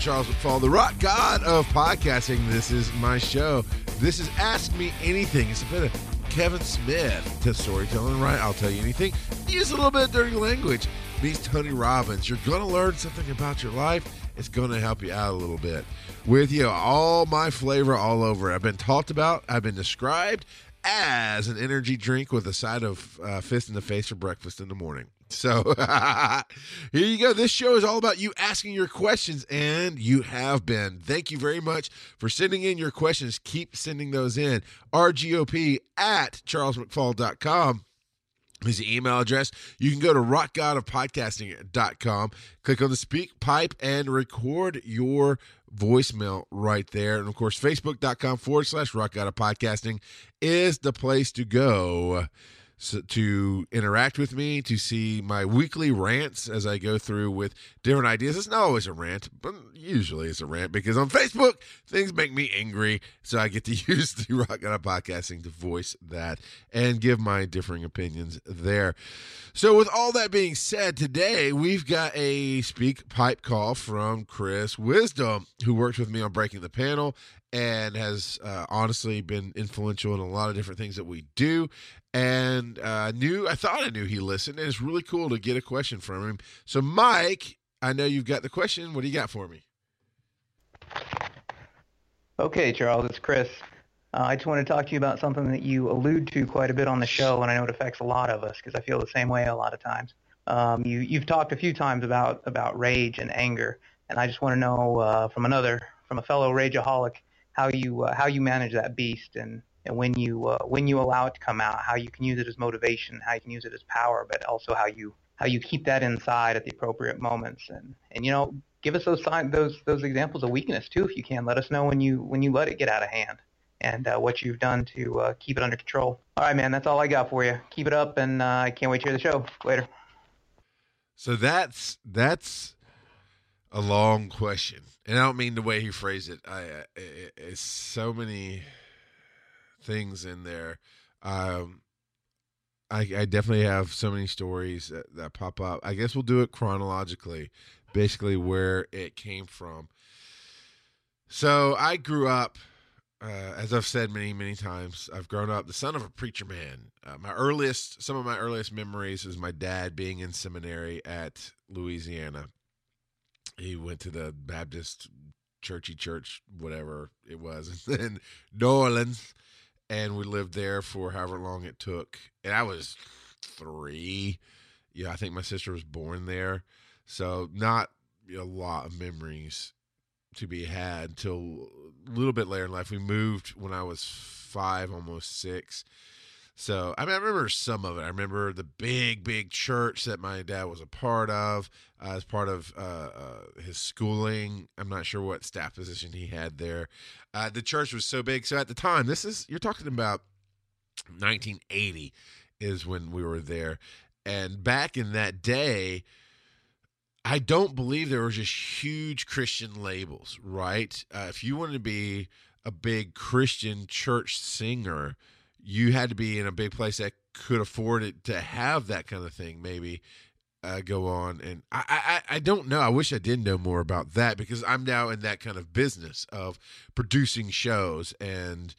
Charles McFall, the rock god of podcasting. This is my show. This is Ask Me Anything. It's a bit of Kevin Smith to storytelling, right? I'll tell you anything. Use a little bit of dirty language. Meets Tony Robbins. You're going to learn something about your life. It's going to help you out a little bit. With you, all my flavor all over. I've been talked about, I've been described as an energy drink with a side of uh, fist in the face for breakfast in the morning. So here you go. This show is all about you asking your questions, and you have been. Thank you very much for sending in your questions. Keep sending those in. RGOP at charlesmcfall.com is the email address. You can go to rockgodofpodcasting.com, click on the speak pipe, and record your voicemail right there. And of course, facebook.com forward slash rockgodofpodcasting is the place to go to interact with me, to see my weekly rants as I go through with different ideas. It's not always a rant, but usually it's a rant because on Facebook, things make me angry. So I get to use the Rock of Podcasting to voice that and give my differing opinions there. So, with all that being said, today we've got a speak pipe call from Chris Wisdom, who works with me on Breaking the Panel and has uh, honestly been influential in a lot of different things that we do and uh, knew I thought I knew he listened, and it's really cool to get a question from him. So, Mike, I know you've got the question. What do you got for me? Okay, Charles, it's Chris. Uh, I just want to talk to you about something that you allude to quite a bit on the show, and I know it affects a lot of us because I feel the same way a lot of times. Um, you, you've talked a few times about about rage and anger, and I just want to know uh, from another, from a fellow rageaholic, how you uh, how you manage that beast and and when you uh, when you allow it to come out, how you can use it as motivation, how you can use it as power, but also how you how you keep that inside at the appropriate moments, and and you know give us those sign those those examples of weakness too, if you can. Let us know when you when you let it get out of hand, and uh, what you've done to uh, keep it under control. All right, man, that's all I got for you. Keep it up, and uh, I can't wait to hear the show later. So that's that's a long question, and I don't mean the way he phrased it. I it, it's so many things in there. Um, I, I definitely have so many stories that, that pop up. I guess we'll do it chronologically, basically where it came from. So I grew up, uh, as I've said many, many times, I've grown up the son of a preacher man. Uh, my earliest, some of my earliest memories is my dad being in seminary at Louisiana. He went to the Baptist churchy church, whatever it was, in New Orleans and we lived there for however long it took. And I was three. Yeah, I think my sister was born there, so not a lot of memories to be had until a little bit later in life. We moved when I was five, almost six. So I mean, I remember some of it. I remember the big, big church that my dad was a part of uh, as part of uh, uh, his schooling. I'm not sure what staff position he had there. Uh, the church was so big. So at the time, this is you're talking about 1980 is when we were there, and back in that day. I don't believe there were just huge Christian labels, right? Uh, if you wanted to be a big Christian church singer, you had to be in a big place that could afford it to have that kind of thing maybe uh, go on and I, I i don't know i wish i did know more about that because i'm now in that kind of business of producing shows and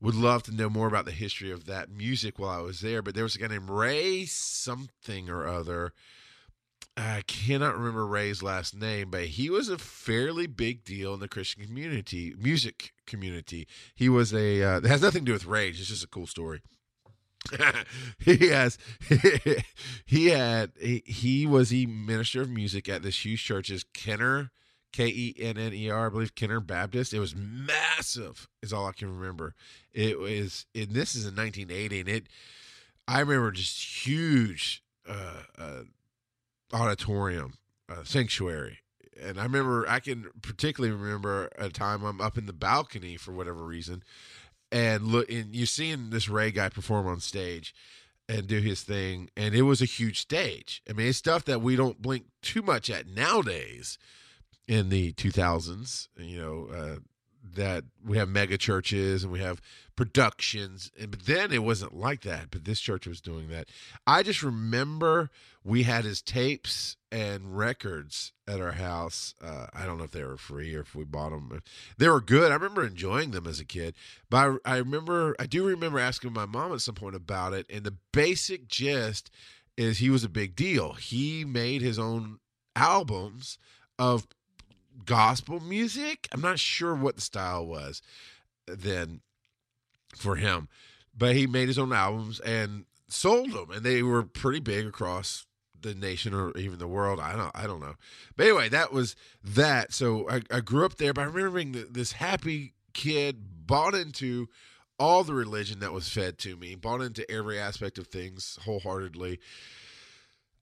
would love to know more about the history of that music while i was there but there was a guy named ray something or other I cannot remember Ray's last name, but he was a fairly big deal in the Christian community, music community. He was a uh, has nothing to do with rage. It's just a cool story. he has he had he, he was the minister of music at this huge church is Kenner K E N N E R I believe Kenner Baptist. It was massive is all I can remember. It was and this is in 1980 and it I remember just huge uh, uh auditorium, uh, sanctuary. And I remember, I can particularly remember a time I'm up in the balcony for whatever reason, and look, and you're seeing this Ray guy perform on stage and do his thing, and it was a huge stage. I mean, it's stuff that we don't blink too much at nowadays in the 2000s. You know, uh, that we have mega churches and we have productions and but then it wasn't like that but this church was doing that. I just remember we had his tapes and records at our house. Uh, i don't know if they were free or if we bought them they were good. I remember enjoying them as a kid but i, I remember i do remember asking my mom at some point about it and the basic gist is he was a big deal. He made his own albums of gospel music. I'm not sure what the style was then for him, but he made his own albums and sold them, and they were pretty big across the nation or even the world. I don't, I don't know. But anyway, that was that. So I, I grew up there, but I remember being this happy kid, bought into all the religion that was fed to me, bought into every aspect of things wholeheartedly.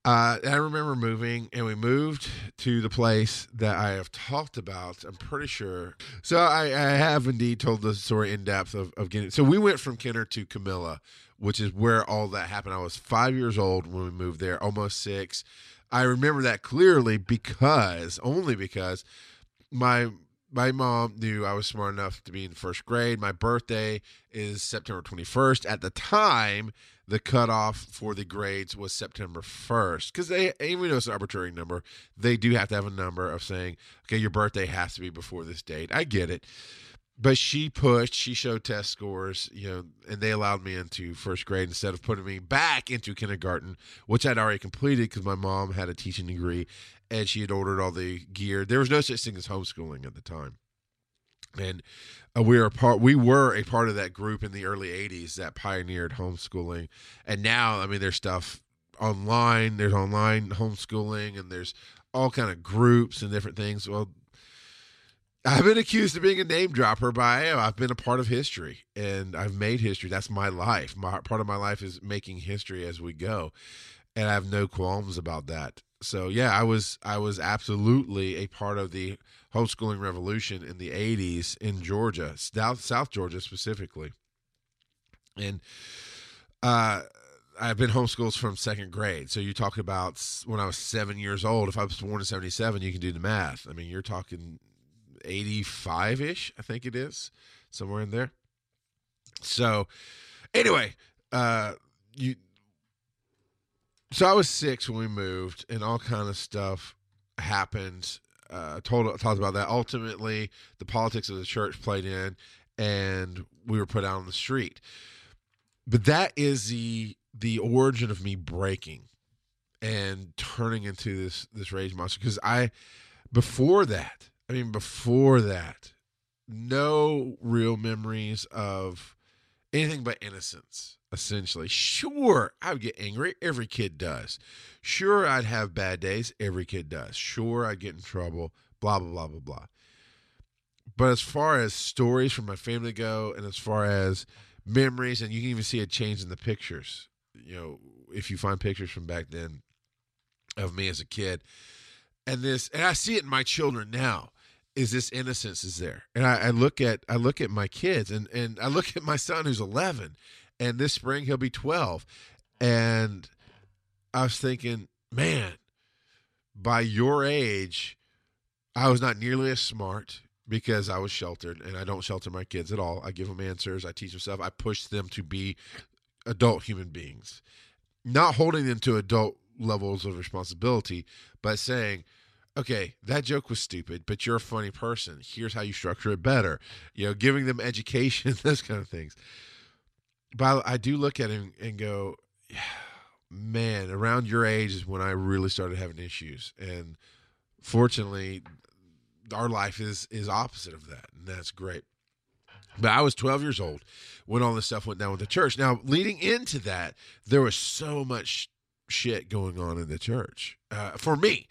Uh, I remember moving, and we moved to the place that I have talked about. I'm pretty sure. So I, I have indeed told the story in depth of, of getting. So we went from Kenner to Camilla, which is where all that happened. I was five years old when we moved there, almost six. I remember that clearly because only because my my mom knew I was smart enough to be in first grade. My birthday is September 21st. At the time, the cutoff for the grades was September 1st because they, even though it's an arbitrary number, they do have to have a number of saying, okay, your birthday has to be before this date. I get it. But she pushed, she showed test scores, you know, and they allowed me into first grade instead of putting me back into kindergarten, which I'd already completed because my mom had a teaching degree and she had ordered all the gear. There was no such thing as homeschooling at the time. And Uh, we were part we were a part of that group in the early 80s that pioneered homeschooling. And now, I mean there's stuff online, there's online homeschooling and there's all kind of groups and different things. Well, I've been accused of being a name dropper, but I am. I've been a part of history and I've made history. That's my life. My part of my life is making history as we go. And I have no qualms about that so yeah, I was I was absolutely a part of the homeschooling revolution in the '80s in Georgia, South South Georgia specifically, and uh, I've been homeschooled from second grade. So you talk about when I was seven years old. If I was born in '77, you can do the math. I mean, you're talking '85 ish. I think it is somewhere in there. So anyway, uh, you so I was six when we moved, and all kind of stuff happened. Uh, told talked about that. Ultimately, the politics of the church played in, and we were put out on the street. But that is the the origin of me breaking and turning into this this rage monster. Because I, before that, I mean, before that, no real memories of anything but innocence essentially. Sure, I would get angry. Every kid does. Sure, I'd have bad days. Every kid does. Sure, I'd get in trouble. Blah, blah, blah, blah, blah. But as far as stories from my family go, and as far as memories, and you can even see a change in the pictures, you know, if you find pictures from back then of me as a kid. And this, and I see it in my children now is this innocence is there and I, I, look at i look at my kids and and i look at my son who's 11 and this spring he'll be 12 and i was thinking man by your age i was not nearly as smart because i was sheltered and i don't shelter my kids at all. I give them answers. I teach them stuff. I push them to be adult human beings. Not holding them to adult levels of responsibility but saying okay, that joke was stupid, but you're a funny person. Here's how you structure it better. You know, giving them education, those kind of things but I do look at him and go, man, around your age is when I really started having issues. And fortunately, our life is is opposite of that, and that's great. But I was 12 years old when all this stuff went down with the church. Now, leading into that, there was so much shit going on in the church uh, for me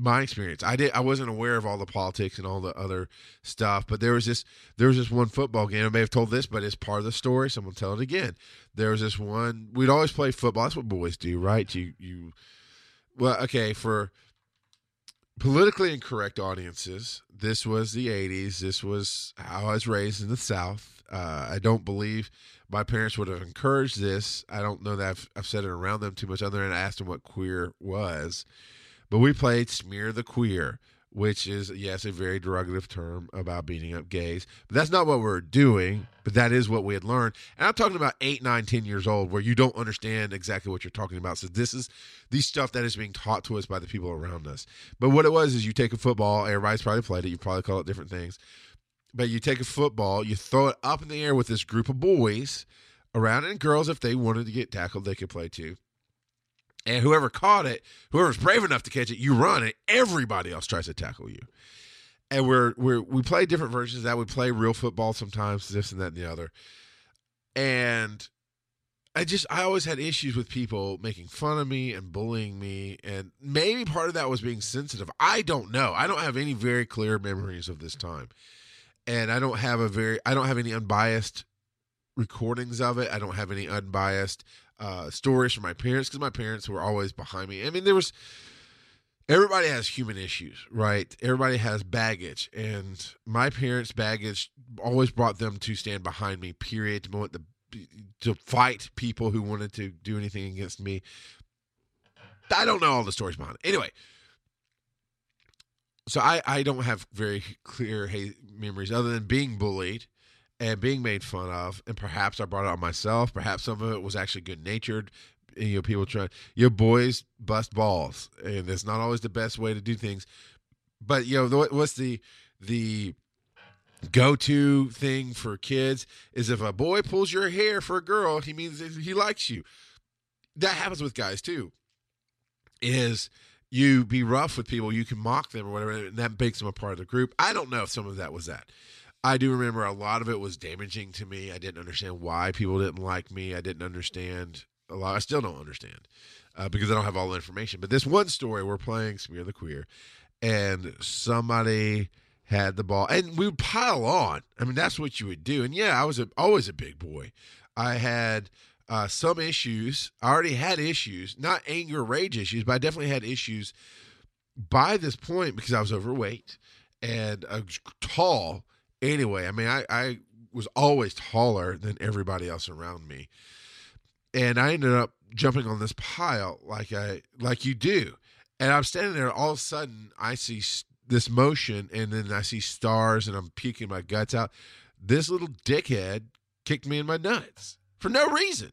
my experience. I did I wasn't aware of all the politics and all the other stuff, but there was this there was this one football game. I may have told this, but it's part of the story, so I'm gonna tell it again. There was this one we'd always play football. That's what boys do, right? You you well, okay, for politically incorrect audiences, this was the 80s. This was how I was raised in the South. Uh, I don't believe my parents would have encouraged this. I don't know that I've, I've said it around them too much, other than I asked them what queer was. But we played Smear the Queer, which is yes a very derogative term about beating up gays. But that's not what we're doing but that is what we had learned. And i'm talking about eight nine ten years old where you don't understand exactly what you're talking about. So this is the stuff that is being taught to us by the people around us. But what it was is you take a football everybody's probably played it you probably call it different things. But you take a football you throw it up in the air with this group of boys around and girls if they wanted to get tackled they could play too and whoever caught it, whoever's brave enough to catch it, you run, and everybody else tries to tackle you. And we're we're we play different versions of that. We play real football sometimes, this and that and the other. And I just I always had issues with people making fun of me and bullying me, and maybe part of that was being sensitive. I don't know. I don't have any very clear memories of this time, and I don't have a very I don't have any unbiased recordings of it. I don't have any unbiased uh, stories from my parents because my parents were always behind me. I mean, there was everybody has human issues, right? Everybody has baggage, and my parents' baggage always brought them to stand behind me. Period. To want the to fight people who wanted to do anything against me. I don't know all the stories behind it. Anyway, so I I don't have very clear hey, memories other than being bullied and being made fun of, and perhaps I brought it on myself. Perhaps some of it was actually good natured. You know, people trying your boys bust balls, and it's not always the best way to do things. But you know, what's the the go to thing for kids is if a boy pulls your hair for a girl, he means he likes you. That happens with guys too. Is you be rough with people, you can mock them or whatever, and that makes them a part of the group. I don't know if some of that was that. I do remember a lot of it was damaging to me. I didn't understand why people didn't like me. I didn't understand a lot. I still don't understand uh, because I don't have all the information. But this one story, we're playing Smear the Queer, and somebody had the ball, and we would pile on. I mean, that's what you would do. And yeah, I was a, always a big boy. I had uh, some issues. I already had issues, not anger, rage issues, but I definitely had issues by this point because I was overweight and I was tall anyway, I mean, I, I was always taller than everybody else around me. And I ended up jumping on this pile like I like you do. And I'm standing there all of a sudden I see this motion and then I see stars and I'm puking my guts out. This little dickhead kicked me in my nuts for no reason.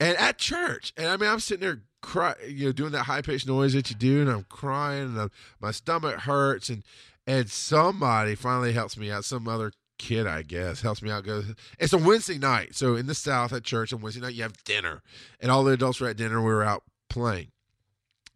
And at church. And I mean I'm sitting there cry, you know, doing that high pitched noise that you do, and I'm crying, and I'm, my stomach hurts, and and somebody finally helps me out. Some other kid, I guess, helps me out. Goes, it's a Wednesday night, so in the South at church on Wednesday night you have dinner, and all the adults were at dinner. We were out playing.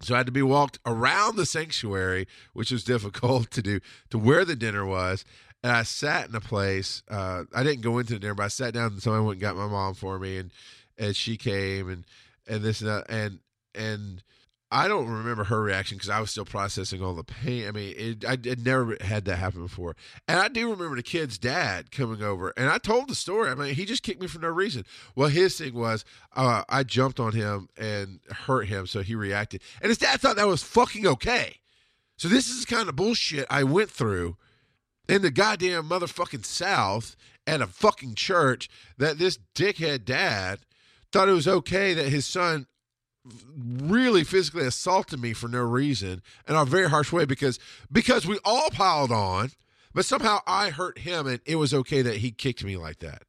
So I had to be walked around the sanctuary, which was difficult to do, to where the dinner was. And I sat in a place. Uh, I didn't go into the dinner, but I sat down and somebody went and got my mom for me, and and she came and and this and that, and and I don't remember her reaction because I was still processing all the pain. I mean, it, I never had that happen before. And I do remember the kid's dad coming over, and I told the story. I mean, he just kicked me for no reason. Well, his thing was uh, I jumped on him and hurt him, so he reacted. And his dad thought that was fucking okay. So this is the kind of bullshit I went through in the goddamn motherfucking South at a fucking church that this dickhead dad thought it was okay that his son really physically assaulted me for no reason in a very harsh way because because we all piled on but somehow i hurt him and it was okay that he kicked me like that.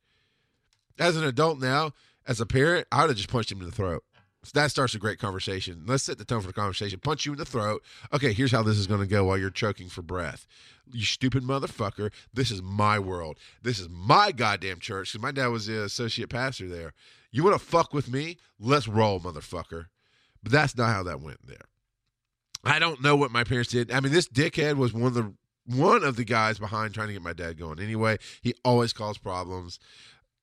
As an adult now as a parent i would have just punched him in the throat. So that starts a great conversation. Let's set the tone for the conversation. Punch you in the throat. Okay here's how this is going to go while you're choking for breath you stupid motherfucker this is my world this is my goddamn church because my dad was the associate pastor there you want to fuck with me? Let's roll, motherfucker. But that's not how that went there. I don't know what my parents did. I mean, this dickhead was one of the one of the guys behind trying to get my dad going. Anyway, he always caused problems.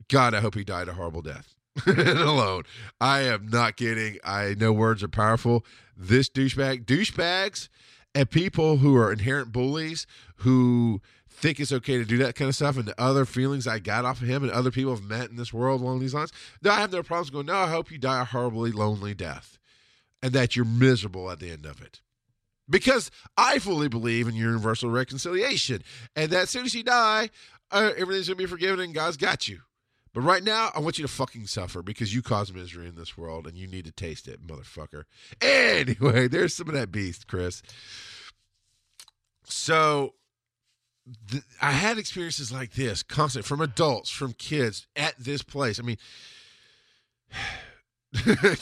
God, I hope he died a horrible death. alone. I am not kidding. I know words are powerful. This douchebag, douchebags, and people who are inherent bullies who think it's okay to do that kind of stuff and the other feelings I got off of him and other people have met in this world along these lines, I have no problems going, no, I hope you die a horribly lonely death and that you're miserable at the end of it. Because I fully believe in universal reconciliation and that as soon as you die, uh, everything's going to be forgiven and God's got you. But right now, I want you to fucking suffer because you cause misery in this world and you need to taste it, motherfucker. Anyway, there's some of that beast, Chris. so th- I had experiences like this constant from adults, from kids at this place. I mean,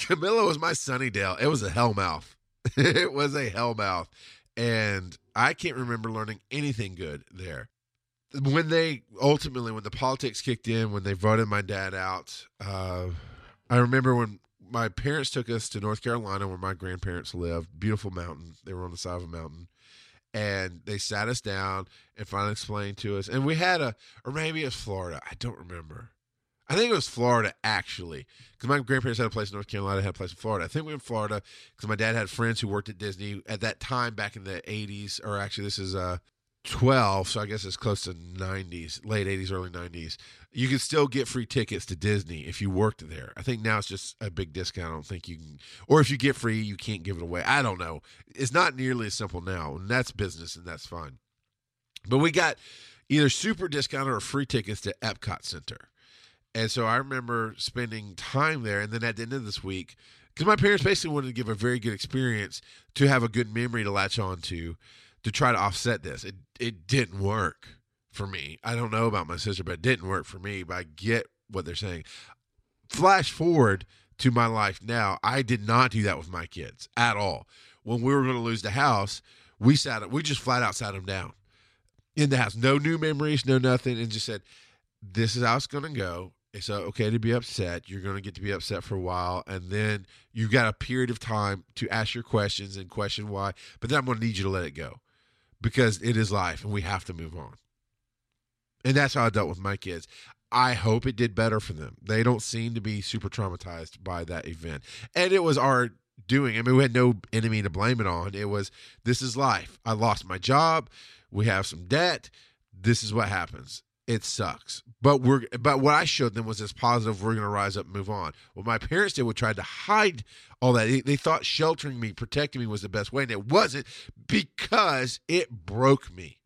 Camilla was my Sunnydale. It was a hellmouth. it was a hellmouth. And I can't remember learning anything good there. When they ultimately, when the politics kicked in, when they voted my dad out, uh, I remember when my parents took us to North Carolina where my grandparents lived. Beautiful mountain. They were on the side of a mountain. And they sat us down and finally explained to us. And we had a, or maybe it was Florida. I don't remember. I think it was Florida actually, because my grandparents had a place in North Carolina, had a place in Florida. I think we were in Florida because my dad had friends who worked at Disney at that time back in the '80s, or actually this is uh 12, so I guess it's close to 90s, late 80s, early 90s. You could still get free tickets to Disney if you worked there. I think now it's just a big discount. I don't think you can, or if you get free, you can't give it away. I don't know. It's not nearly as simple now, and that's business, and that's fine. But we got either super discounted or free tickets to Epcot Center. And so I remember spending time there. And then at the end of this week, because my parents basically wanted to give a very good experience to have a good memory to latch on to, to try to offset this. It, it didn't work for me. I don't know about my sister, but it didn't work for me. But I get what they're saying. Flash forward to my life now, I did not do that with my kids at all. When we were going to lose the house, we sat, we just flat out sat them down in the house. No new memories, no nothing, and just said, "This is how it's going to go it's uh, okay to be upset. You're going to get to be upset for a while, and then you've got a period of time to ask your questions and question why. But then I'm going to need you to let it go because it is life, and we have to move on. And that's how I dealt with my kids. I hope it did better for them. They don't seem to be super traumatized by that event, and it was our doing. I mean, we had no enemy to blame it on. It was this is life. I lost my job. We have some debt. This is what happens it sucks. But we're but what I showed them was this positive. We're going to rise up and move on. What my parents did was try to hide all that. They, they, thought sheltering me, protecting me was the best way, and it wasn't because it broke me.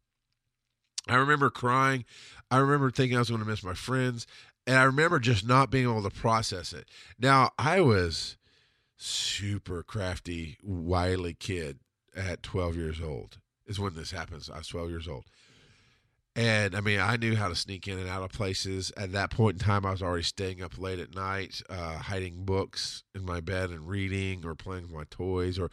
I remember crying. I remember thinking I was going to miss my friends, and I remember just not being able to process it. Now I was super crafty, wily kid at 12 years old. Is when this happens. I was 12 years old and I mean, I knew how to sneak in and out of places. At that point in time, I was already staying up late at night, uh, hiding books in my bed and reading or playing with my toys. Or,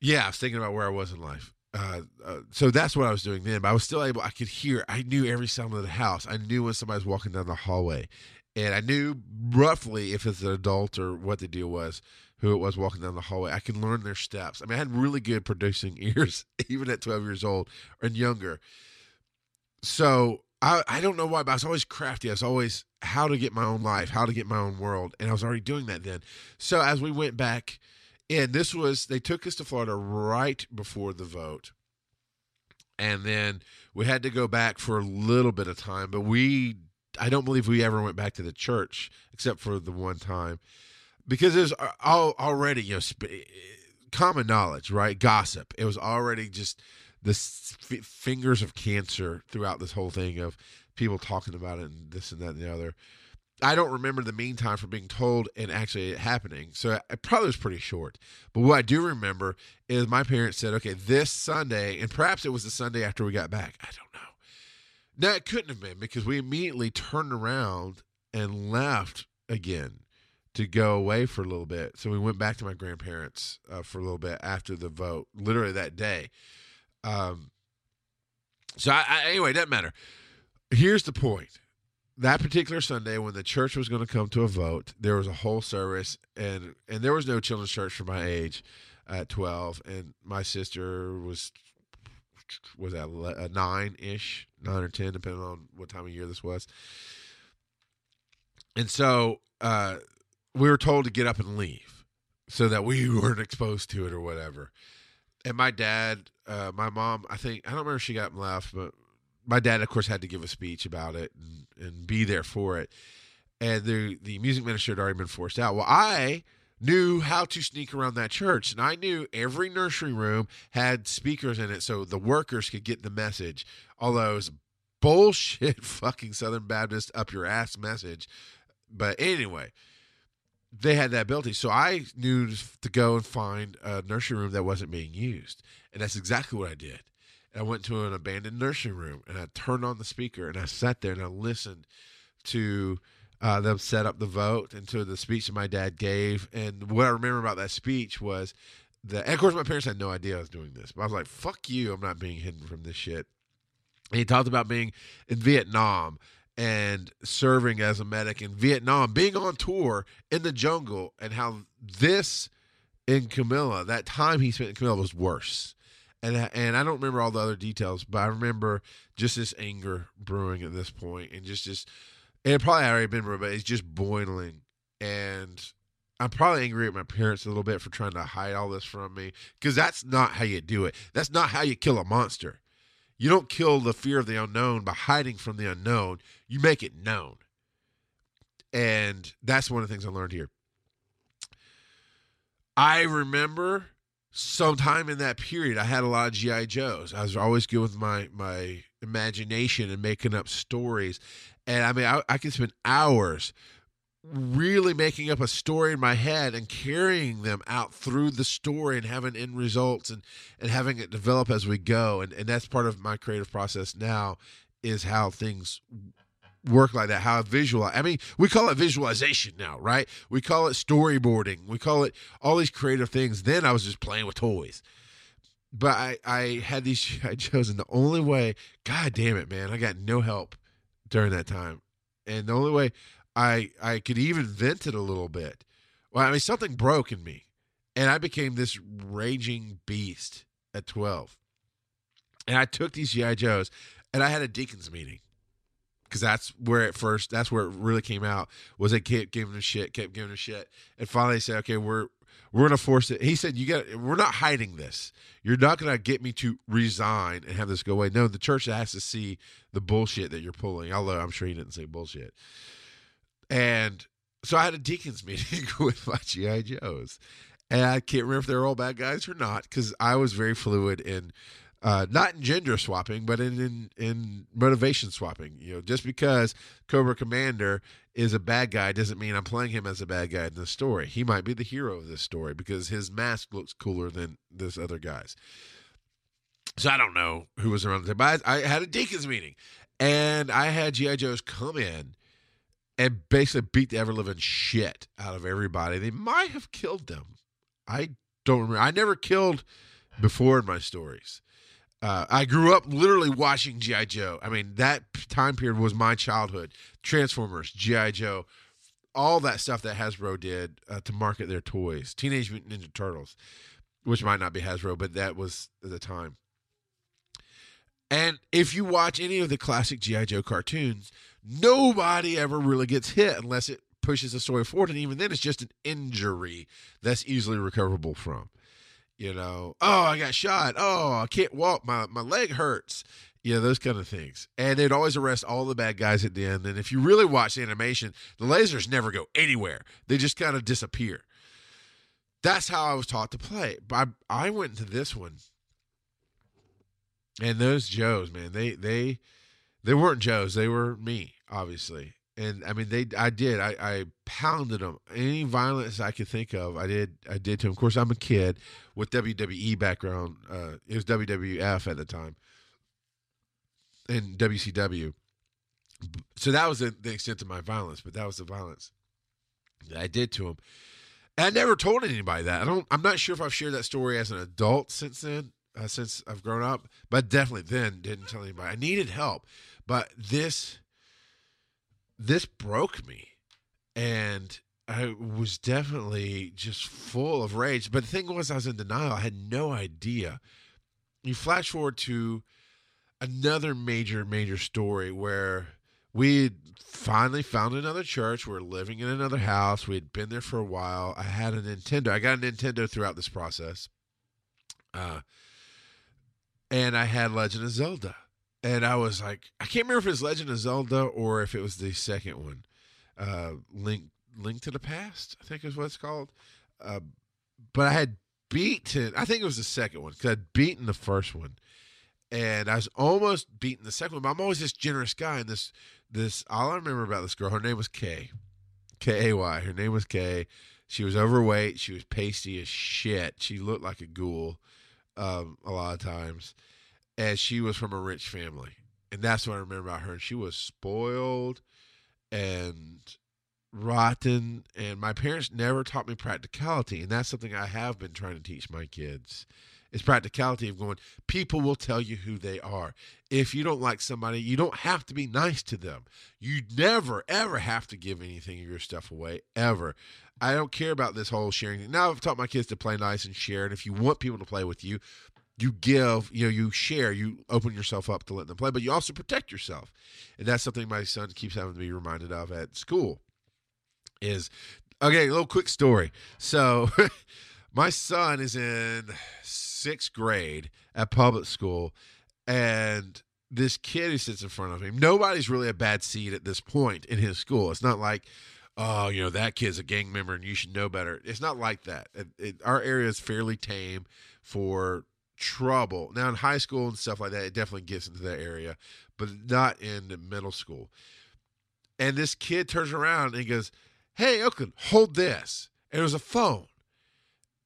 yeah, I was thinking about where I was in life. Uh, uh, so that's what I was doing then. But I was still able, I could hear, I knew every sound of the house. I knew when somebody was walking down the hallway. And I knew roughly if it's an adult or what the deal was who it was walking down the hallway. I can learn their steps. I mean, I had really good producing ears, even at 12 years old and younger. So I, I don't know why, but I was always crafty. I was always how to get my own life, how to get my own world. And I was already doing that then. So as we went back in, this was, they took us to Florida right before the vote. And then we had to go back for a little bit of time, but we, I don't believe we ever went back to the church except for the one time because there's already you know sp- eh, common knowledge, right? Gossip. It was already just the f- fingers of cancer throughout this whole thing of people talking about it and this and that and the other. I don't remember the meantime for being told and actually it happening. So it probably was pretty short. But what I do remember is my parents said, okay, this Sunday, and perhaps it was the Sunday after we got back. I don't know. Now, it couldn't have been because we immediately turned around and left again to go away for a little bit. So we went back to my grandparents uh, for a little bit after the vote, literally that day. Um, so I, I, anyway, doesn't matter. Here's the point. That particular Sunday, when the church was going to come to a vote, there was a whole service, and and there was no children's church for my age at twelve, and my sister was was at a nine ish, nine or ten, depending on what time of year this was. And so uh, we were told to get up and leave so that we weren't exposed to it or whatever. And my dad, uh, my mom, I think I don't remember if she got up and left, but my dad, of course, had to give a speech about it and, and be there for it. And the the music minister had already been forced out. Well, I knew how to sneak around that church, and I knew every nursery room had speakers in it, so the workers could get the message. Although it was bullshit, fucking Southern Baptist up your ass message. But anyway, they had that ability. So I knew to go and find a nursery room that wasn't being used. And that's exactly what I did. And I went to an abandoned nursery room and I turned on the speaker and I sat there and I listened to uh, them set up the vote and to the speech that my dad gave. And what I remember about that speech was that, of course, my parents had no idea I was doing this, but I was like, fuck you, I'm not being hidden from this shit. And he talked about being in Vietnam and serving as a medic in Vietnam, being on tour in the jungle, and how this in Camilla, that time he spent in Camilla was worse. And and I don't remember all the other details, but I remember just this anger brewing at this point, and just just and it probably already been, but it's just boiling, and I'm probably angry at my parents a little bit for trying to hide all this from me because that's not how you do it. That's not how you kill a monster. You don't kill the fear of the unknown by hiding from the unknown. You make it known. And that's one of the things I learned here. I remember sometime in that period, I had a lot of GI Joes. I was always good with my my imagination and making up stories. And I mean, I, I could spend hours really making up a story in my head and carrying them out through the story and having end results and and having it develop as we go. And and that's part of my creative process now is how things work like that how I visualize I mean we call it visualization now right? We call it storyboarding. We call it all these creative things. Then I was just playing with toys. But I I had these I chose and the only way god damn it man I got no help during that time. And the only way I I could even vent it a little bit. Well, I mean something broke in me, and I became this raging beast at twelve. And I took these GI Joes, and I had a deacons meeting because that's where it first that's where it really came out was they kept giving them shit, kept giving them shit, and finally they said, okay, we're we're gonna force it. He said, you got we're not hiding this. You're not gonna get me to resign and have this go away. No, the church has to see the bullshit that you're pulling. Although I'm sure he didn't say bullshit. And so I had a deacons meeting with my GI Joes, and I can't remember if they were all bad guys or not because I was very fluid in. Uh, not in gender swapping, but in, in in motivation swapping. You know, just because Cobra Commander is a bad guy doesn't mean I'm playing him as a bad guy in this story. He might be the hero of this story because his mask looks cooler than this other guy's. So I don't know who was around there, but I, I had a deacons meeting, and I had GI Joes come in and basically beat the ever living shit out of everybody. They might have killed them. I don't remember. I never killed before in my stories. Uh, I grew up literally watching GI Joe. I mean, that time period was my childhood. Transformers, GI Joe, all that stuff that Hasbro did uh, to market their toys. Teenage Mutant Ninja Turtles, which might not be Hasbro, but that was the time. And if you watch any of the classic GI Joe cartoons, nobody ever really gets hit unless it pushes the story forward. And even then, it's just an injury that's easily recoverable from. You know, oh, I got shot. Oh, I can't walk. My, my leg hurts. You know, those kind of things. And they'd always arrest all the bad guys at the end. And if you really watch the animation, the lasers never go anywhere, they just kind of disappear. That's how I was taught to play. But I, I went into this one. And those Joes, man, they, they, they weren't Joe's. They were me, obviously. And I mean, they. I did. I, I pounded them. Any violence I could think of, I did. I did to him. Of course, I'm a kid with WWE background. Uh, it was WWF at the time, and WCW. So that was the, the extent of my violence. But that was the violence that I did to him. And I never told anybody that. I don't. I'm not sure if I've shared that story as an adult since then, uh, since I've grown up. But definitely then didn't tell anybody. I needed help but this this broke me and I was definitely just full of rage. But the thing was, I was in denial. I had no idea. You flash forward to another major, major story where we finally found another church. We are living in another house. We had been there for a while. I had a Nintendo. I got a Nintendo throughout this process. Uh, and I had Legend of Zelda and I was like, I can't remember if it's Legend of Zelda or if it was the second one, uh, Link Link to the Past, I think is what it's called. Uh, but I had beaten, I think it was the second one because I'd beaten the first one, and I was almost beating the second one. But I'm always this generous guy, and this this all I remember about this girl, her name was Kay. K A Y. Her name was Kay. She was overweight. She was pasty as shit. She looked like a ghoul um, a lot of times. And she was from a rich family. And that's what I remember about her. She was spoiled and rotten. And my parents never taught me practicality. And that's something I have been trying to teach my kids. It's practicality of going, people will tell you who they are. If you don't like somebody, you don't have to be nice to them. You never, ever have to give anything of your stuff away, ever. I don't care about this whole sharing. Now I've taught my kids to play nice and share. And if you want people to play with you, you give, you know, you share, you open yourself up to let them play, but you also protect yourself. And that's something my son keeps having to be reminded of at school. Is okay, a little quick story. So my son is in sixth grade at public school, and this kid who sits in front of him, nobody's really a bad seed at this point in his school. It's not like, oh, you know, that kid's a gang member and you should know better. It's not like that. It, it, our area is fairly tame for trouble. Now, in high school and stuff like that, it definitely gets into that area, but not in middle school. And this kid turns around and goes, Hey, Oakland, hold this. And it was a phone.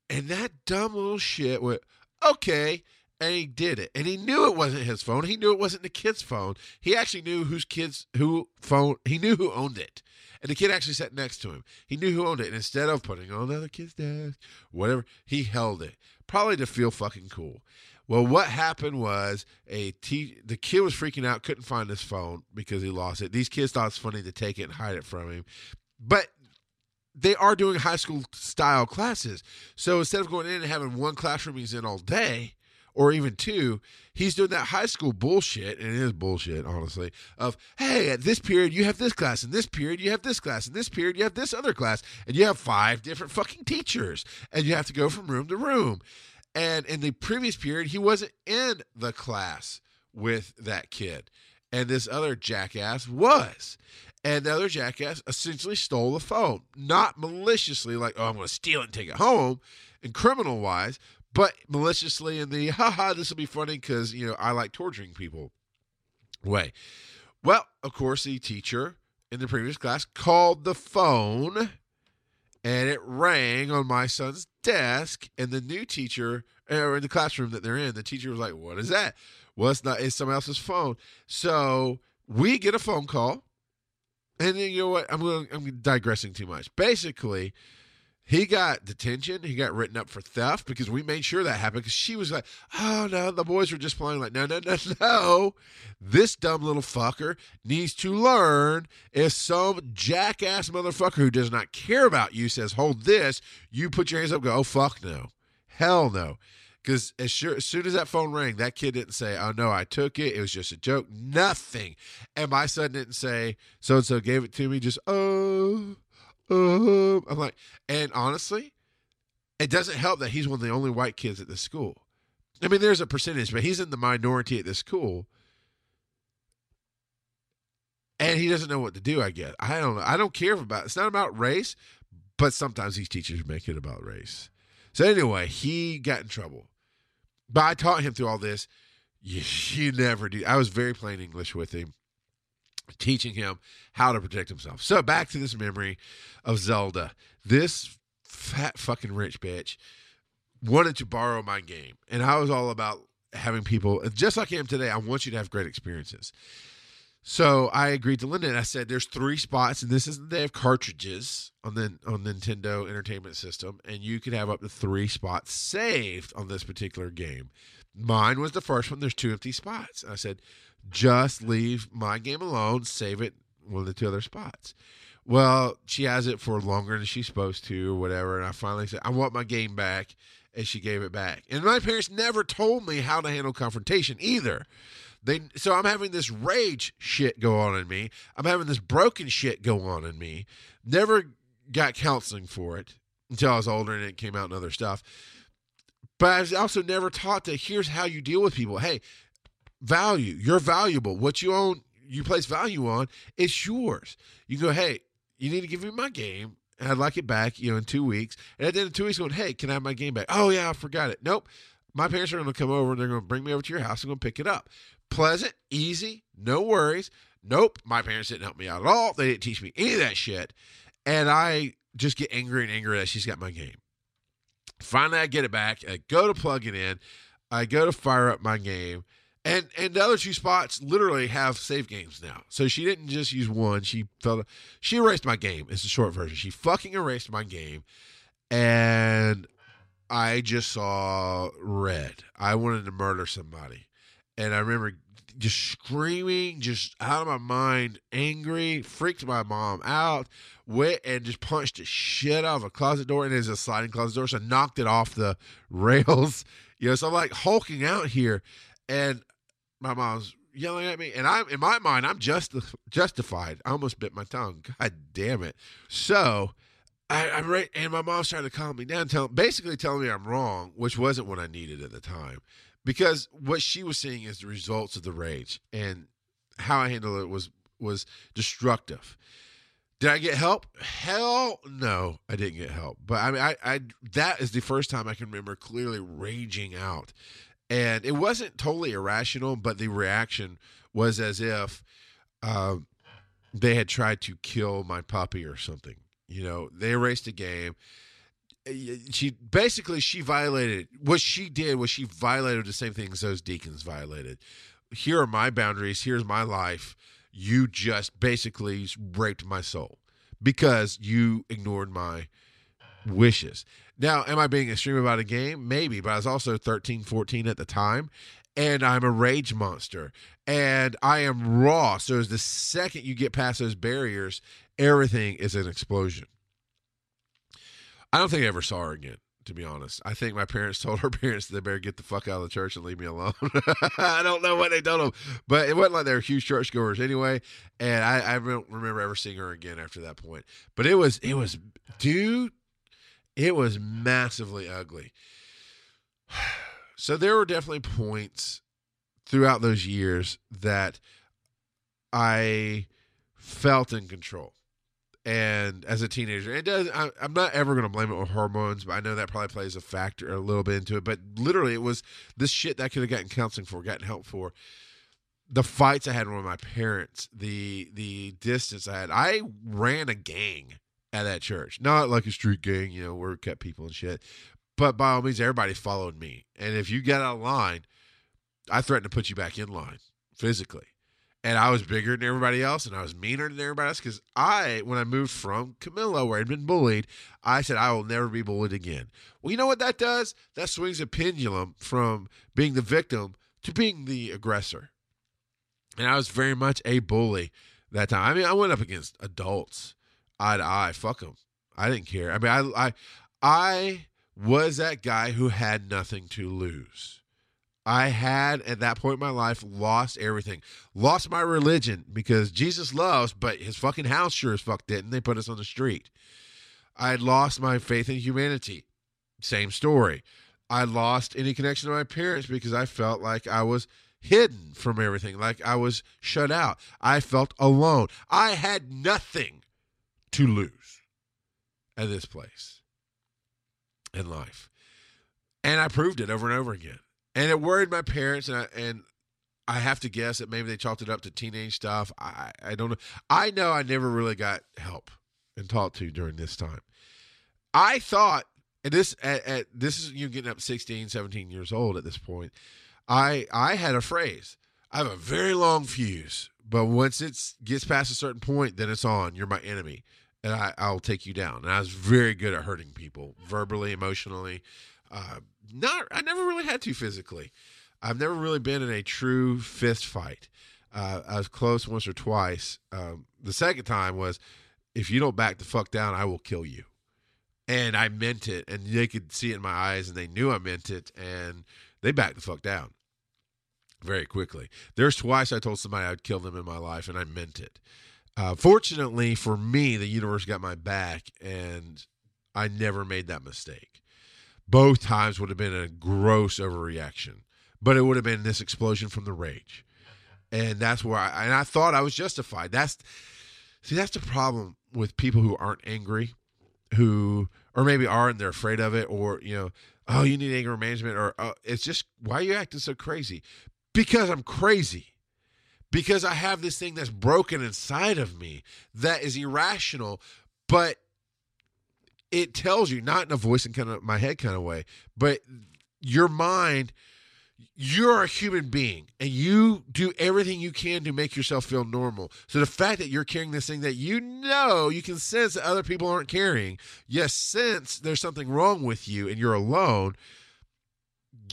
And that dumb little shit went, okay. And he did it. And he knew it wasn't his phone. He knew it wasn't the kid's phone. He actually knew whose kid's who phone he knew who owned it. And the kid actually sat next to him. He knew who owned it. And instead of putting it on the other kid's desk, whatever, he held it. Probably to feel fucking cool. Well, what happened was a t- the kid was freaking out, couldn't find his phone because he lost it. These kids thought it's funny to take it and hide it from him. But they are doing high school style classes. So instead of going in and having one classroom he's in all day, or even two, he's doing that high school bullshit, and it is bullshit, honestly, of, hey, at this period you have this class, and this period you have this class, and this period you have this other class, and you have five different fucking teachers, and you have to go from room to room. And in the previous period, he wasn't in the class with that kid. And this other jackass was. And the other jackass essentially stole the phone, not maliciously, like, oh, I'm going to steal it and take it home, and criminal wise, but maliciously in the, haha, this will be funny because, you know, I like torturing people way. Well, of course, the teacher in the previous class called the phone and it rang on my son's desk and the new teacher or in the classroom that they're in the teacher was like what is that? Well it's not it's someone else's phone. So we get a phone call and then you know what i'm going i'm digressing too much. Basically he got detention. He got written up for theft because we made sure that happened. Because she was like, "Oh no," the boys were just playing like, "No, no, no, no." This dumb little fucker needs to learn. If some jackass motherfucker who does not care about you says, "Hold this," you put your hands up. Go, "Oh fuck no, hell no." Because as, sure, as soon as that phone rang, that kid didn't say, "Oh no, I took it. It was just a joke." Nothing. And my son didn't say, "So and so gave it to me." Just, "Oh." Uh, I'm like, and honestly, it doesn't help that he's one of the only white kids at the school. I mean, there's a percentage, but he's in the minority at this school. And he doesn't know what to do, I guess. I don't know. I don't care about it's not about race, but sometimes these teachers make it about race. So anyway, he got in trouble. But I taught him through all this. You, you never do. I was very plain English with him teaching him how to protect himself. So back to this memory of Zelda. This fat fucking rich bitch wanted to borrow my game. And I was all about having people, just like I am today, I want you to have great experiences. So I agreed to lend it. I said, "There's three spots, and this is they have cartridges on the on Nintendo Entertainment System, and you could have up to three spots saved on this particular game. Mine was the first one. There's two empty spots. I said, just leave my game alone, save it one of the two other spots. Well, she has it for longer than she's supposed to, or whatever. And I finally said, I want my game back. And she gave it back. And my parents never told me how to handle confrontation either. They so I'm having this rage shit go on in me. I'm having this broken shit go on in me. Never got counseling for it until I was older and it came out and other stuff. But I was also never taught that here's how you deal with people. Hey, value. You're valuable. What you own, you place value on, it's yours. You go, hey, you need to give me my game. And I'd like it back, you know, in two weeks. And at the end of two weeks, going, hey, can I have my game back? Oh, yeah, I forgot it. Nope. My parents are going to come over and they're going to bring me over to your house and going to pick it up. Pleasant, easy, no worries. Nope. My parents didn't help me out at all. They didn't teach me any of that shit. and I just get angry and angry that she's got my game. Finally, I get it back. I go to plug it in. I go to fire up my game. And and the other two spots literally have save games now. So she didn't just use one. She felt she erased my game. It's the short version. She fucking erased my game. And I just saw red. I wanted to murder somebody. And I remember just screaming, just out of my mind, angry, freaked my mom out, went and just punched the shit out of a closet door. And it's a sliding closet door. So I knocked it off the rails. You know, so I'm like hulking out here. And my mom's yelling at me, and I'm in my mind, I'm just justified. I almost bit my tongue. God damn it! So I, I'm right, and my mom's trying to calm me down, tell, basically telling me I'm wrong, which wasn't what I needed at the time, because what she was seeing is the results of the rage, and how I handled it was was destructive. Did I get help? Hell no, I didn't get help. But I mean, I, I that is the first time I can remember clearly raging out and it wasn't totally irrational, but the reaction was as if uh, they had tried to kill my puppy or something. You know, they erased a game. She basically she violated what she did was she violated the same things those deacons violated. Here are my boundaries. Here's my life. You just basically raped my soul because you ignored my wishes. Now, am I being extreme about a game? Maybe, but I was also 13, 14 at the time. And I'm a rage monster. And I am raw. So as the second you get past those barriers, everything is an explosion. I don't think I ever saw her again, to be honest. I think my parents told her parents that they better get the fuck out of the church and leave me alone. I don't know what they told them, but it wasn't like they were huge churchgoers anyway. And I, I don't remember ever seeing her again after that point. But it was, it was, dude, it was massively ugly. So there were definitely points throughout those years that I felt in control. And as a teenager, it does. I, am not ever going to blame it on hormones, but I know that probably plays a factor a little bit into it. But literally, it was this shit that I could have gotten counseling for, gotten help for. The fights I had with my parents, the the distance I had. I ran a gang at that church. Not like a street gang, you know, where we kept people and shit. But by all means, everybody followed me. And if you got out of line, I threatened to put you back in line physically. And I was bigger than everybody else, and I was meaner than everybody else. Because I, when I moved from Camillo, where I'd been bullied, I said I will never be bullied again. Well, you know what that does? That swings a pendulum from being the victim to being the aggressor. And I was very much a bully that time. I mean, I went up against adults eye to eye. Fuck them. I didn't care. I mean, I, I, I was that guy who had nothing to lose. I had at that point in my life lost everything. Lost my religion because Jesus loves, but his fucking house sure as fuck didn't. They put us on the street. I had lost my faith in humanity. Same story. I lost any connection to my parents because I felt like I was hidden from everything, like I was shut out. I felt alone. I had nothing to lose at this place in life. And I proved it over and over again. And it worried my parents and I, and I have to guess that maybe they chalked it up to teenage stuff. I, I don't know. I know I never really got help and talked to during this time. I thought, and this at, at this is you getting up 16, 17 years old at this point. I I had a phrase. I have a very long fuse, but once it gets past a certain point, then it's on. You're my enemy and I, I'll take you down. And I was very good at hurting people, verbally, emotionally. Uh, not, I never really had to physically. I've never really been in a true fist fight. Uh, I was close once or twice. Um, the second time was, if you don't back the fuck down, I will kill you. And I meant it, and they could see it in my eyes, and they knew I meant it, and they backed the fuck down very quickly. There's twice I told somebody I'd kill them in my life, and I meant it. Uh, fortunately for me, the universe got my back, and I never made that mistake. Both times would have been a gross overreaction, but it would have been this explosion from the rage, and that's where I and I thought I was justified. That's see, that's the problem with people who aren't angry, who or maybe are and they're afraid of it, or you know, oh, you need anger management, or oh, it's just why are you acting so crazy? Because I'm crazy because I have this thing that's broken inside of me that is irrational, but it tells you not in a voice and kind of my head kind of way, but your mind you're a human being and you do everything you can to make yourself feel normal. So the fact that you're carrying this thing that you know you can sense that other people aren't carrying, yes, sense there's something wrong with you and you're alone,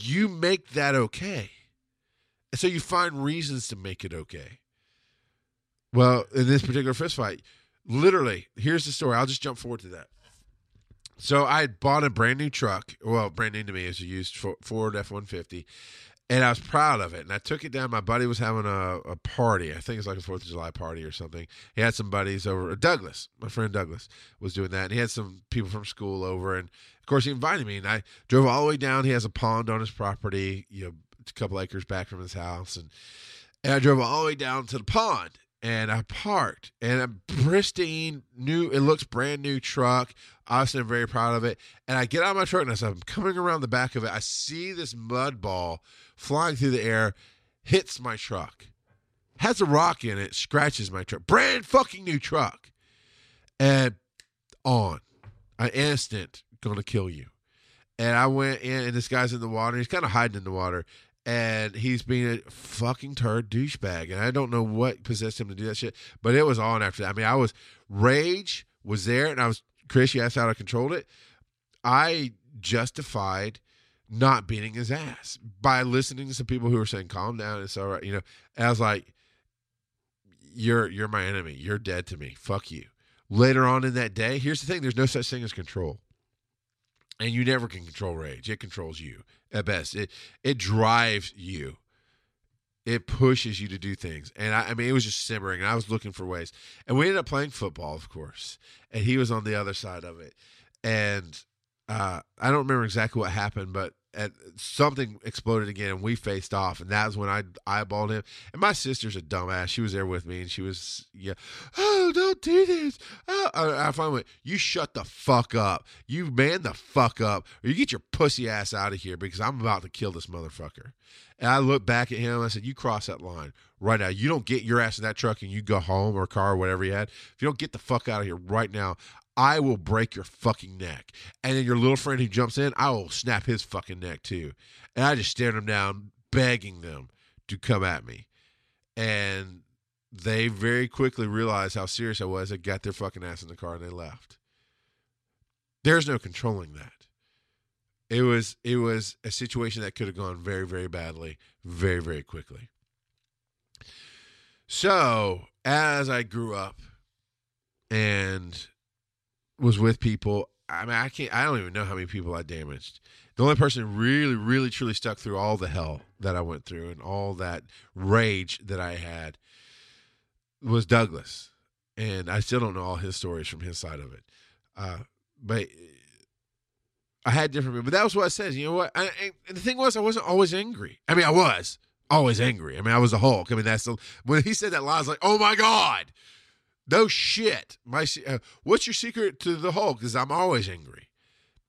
you make that okay. And so you find reasons to make it okay. Well, in this particular fist fight, literally, here's the story. I'll just jump forward to that. So I had bought a brand new truck. Well, brand new to me as a used Ford F one fifty, and I was proud of it. And I took it down. My buddy was having a, a party. I think it was like a Fourth of July party or something. He had some buddies over. Douglas, my friend Douglas, was doing that, and he had some people from school over. And of course, he invited me, and I drove all the way down. He has a pond on his property, you know, a couple acres back from his house, and and I drove all the way down to the pond and I parked and a pristine new it looks brand new truck. Obviously I'm very proud of it. And I get out of my truck and I'm coming around the back of it, I see this mud ball flying through the air, hits my truck. Has a rock in it, scratches my truck. Brand fucking new truck. And on. An instant gonna kill you. And I went in and this guy's in the water. He's kind of hiding in the water and he's being a fucking turd douchebag. And I don't know what possessed him to do that shit, but it was on after that. I mean, I was rage was there, and I was Chris. You asked how I controlled it. I justified not beating his ass by listening to some people who were saying, "Calm down, it's all right," you know. And I was like, "You're you're my enemy. You're dead to me. Fuck you." Later on in that day, here's the thing: there's no such thing as control and you never can control rage. It controls you at best. It it drives you. It pushes you to do things. And I, I, mean it was just simmering and i was looking for ways. And we ended up playing football of course. And he was on the other side of it. And uh, i don't remember exactly what happened but at something exploded again and we faced off and that was when I eyeballed him. And my sister's a dumbass. She was there with me and she was yeah oh don't do this. Oh. I, I finally went you shut the fuck up. You man the fuck up or you get your pussy ass out of here because I'm about to kill this motherfucker. And I looked back at him. I said you cross that line right now. You don't get your ass in that truck and you go home or car or whatever you had. If you don't get the fuck out of here right now I will break your fucking neck. And then your little friend who jumps in, I will snap his fucking neck too. And I just stared them down, begging them to come at me. And they very quickly realized how serious I was. They got their fucking ass in the car and they left. There's no controlling that. It was it was a situation that could have gone very, very badly, very, very quickly. So as I grew up and was with people. I mean, I can't. I don't even know how many people I damaged. The only person really, really, truly stuck through all the hell that I went through and all that rage that I had was Douglas, and I still don't know all his stories from his side of it. Uh, but I had different. But that was what I said. You know what? I, the thing was, I wasn't always angry. I mean, I was always angry. I mean, I was a Hulk. I mean, that's the when he said that line, I was like, oh my god. No shit. My uh, what's your secret to the Hulk? Because I'm always angry.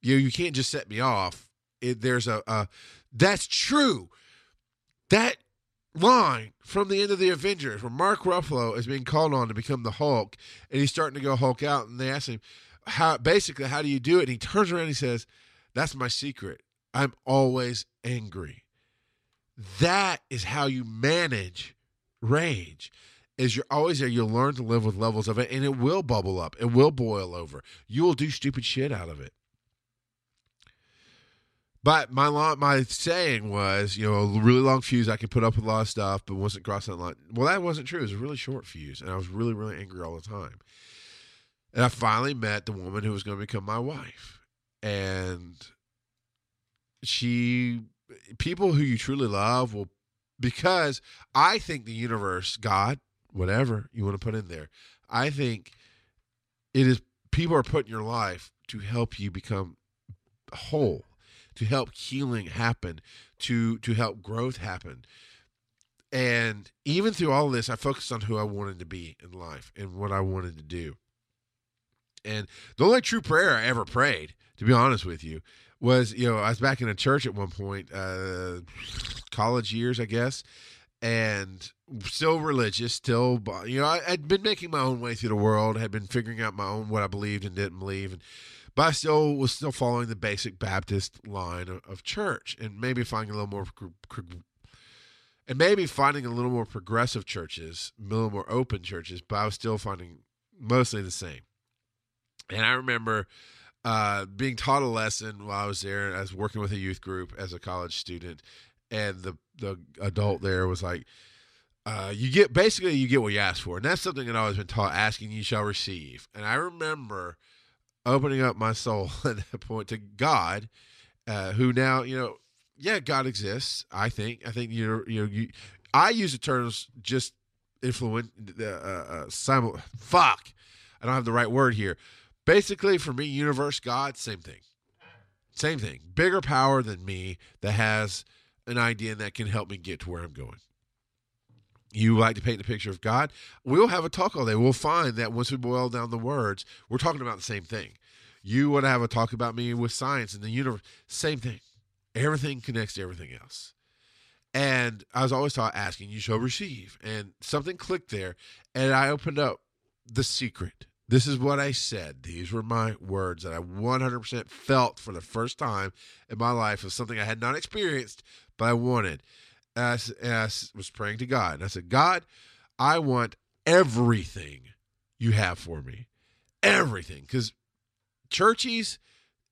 You you can't just set me off. It, there's a, that's true. That line from the end of the Avengers, where Mark Ruffalo is being called on to become the Hulk, and he's starting to go Hulk out, and they ask him how basically how do you do it? And he turns around and he says, "That's my secret. I'm always angry." That is how you manage rage is you're always there. You'll learn to live with levels of it, and it will bubble up. It will boil over. You will do stupid shit out of it. But my my saying was, you know, a really long fuse. I could put up with a lot of stuff, but wasn't crossing that line. Well, that wasn't true. It was a really short fuse, and I was really, really angry all the time. And I finally met the woman who was going to become my wife, and she, people who you truly love will, because I think the universe, God, whatever you want to put in there. I think it is people are put in your life to help you become whole, to help healing happen, to to help growth happen. And even through all of this, I focused on who I wanted to be in life and what I wanted to do. And the only true prayer I ever prayed, to be honest with you, was you know I was back in a church at one point, uh, college years, I guess, and still religious, still, you know, I, had been making my own way through the world, had been figuring out my own what I believed and didn't believe, and but I still was still following the basic Baptist line of, of church, and maybe finding a little more, and maybe finding a little more progressive churches, a little more open churches. But I was still finding mostly the same. And I remember uh, being taught a lesson while I was there. I was working with a youth group as a college student, and the the adult there was like, uh, "You get basically you get what you ask for," and that's something that I've always been taught: "Asking, you shall receive." And I remember opening up my soul at that point to God, uh, who now you know, yeah, God exists. I think. I think you you know you. I use the terms just influent. Uh, uh, simul- fuck, I don't have the right word here Basically, for me, universe, God, same thing. Same thing. Bigger power than me that has an idea that can help me get to where I'm going. You like to paint the picture of God? We'll have a talk all day. We'll find that once we boil down the words, we're talking about the same thing. You want to have a talk about me with science and the universe? Same thing. Everything connects to everything else. And I was always taught asking, you shall receive. And something clicked there, and I opened up the secret this is what I said. These were my words that I 100% felt for the first time in my life of something I had not experienced, but I wanted. And I was praying to God. And I said, God, I want everything you have for me. Everything. Because churches,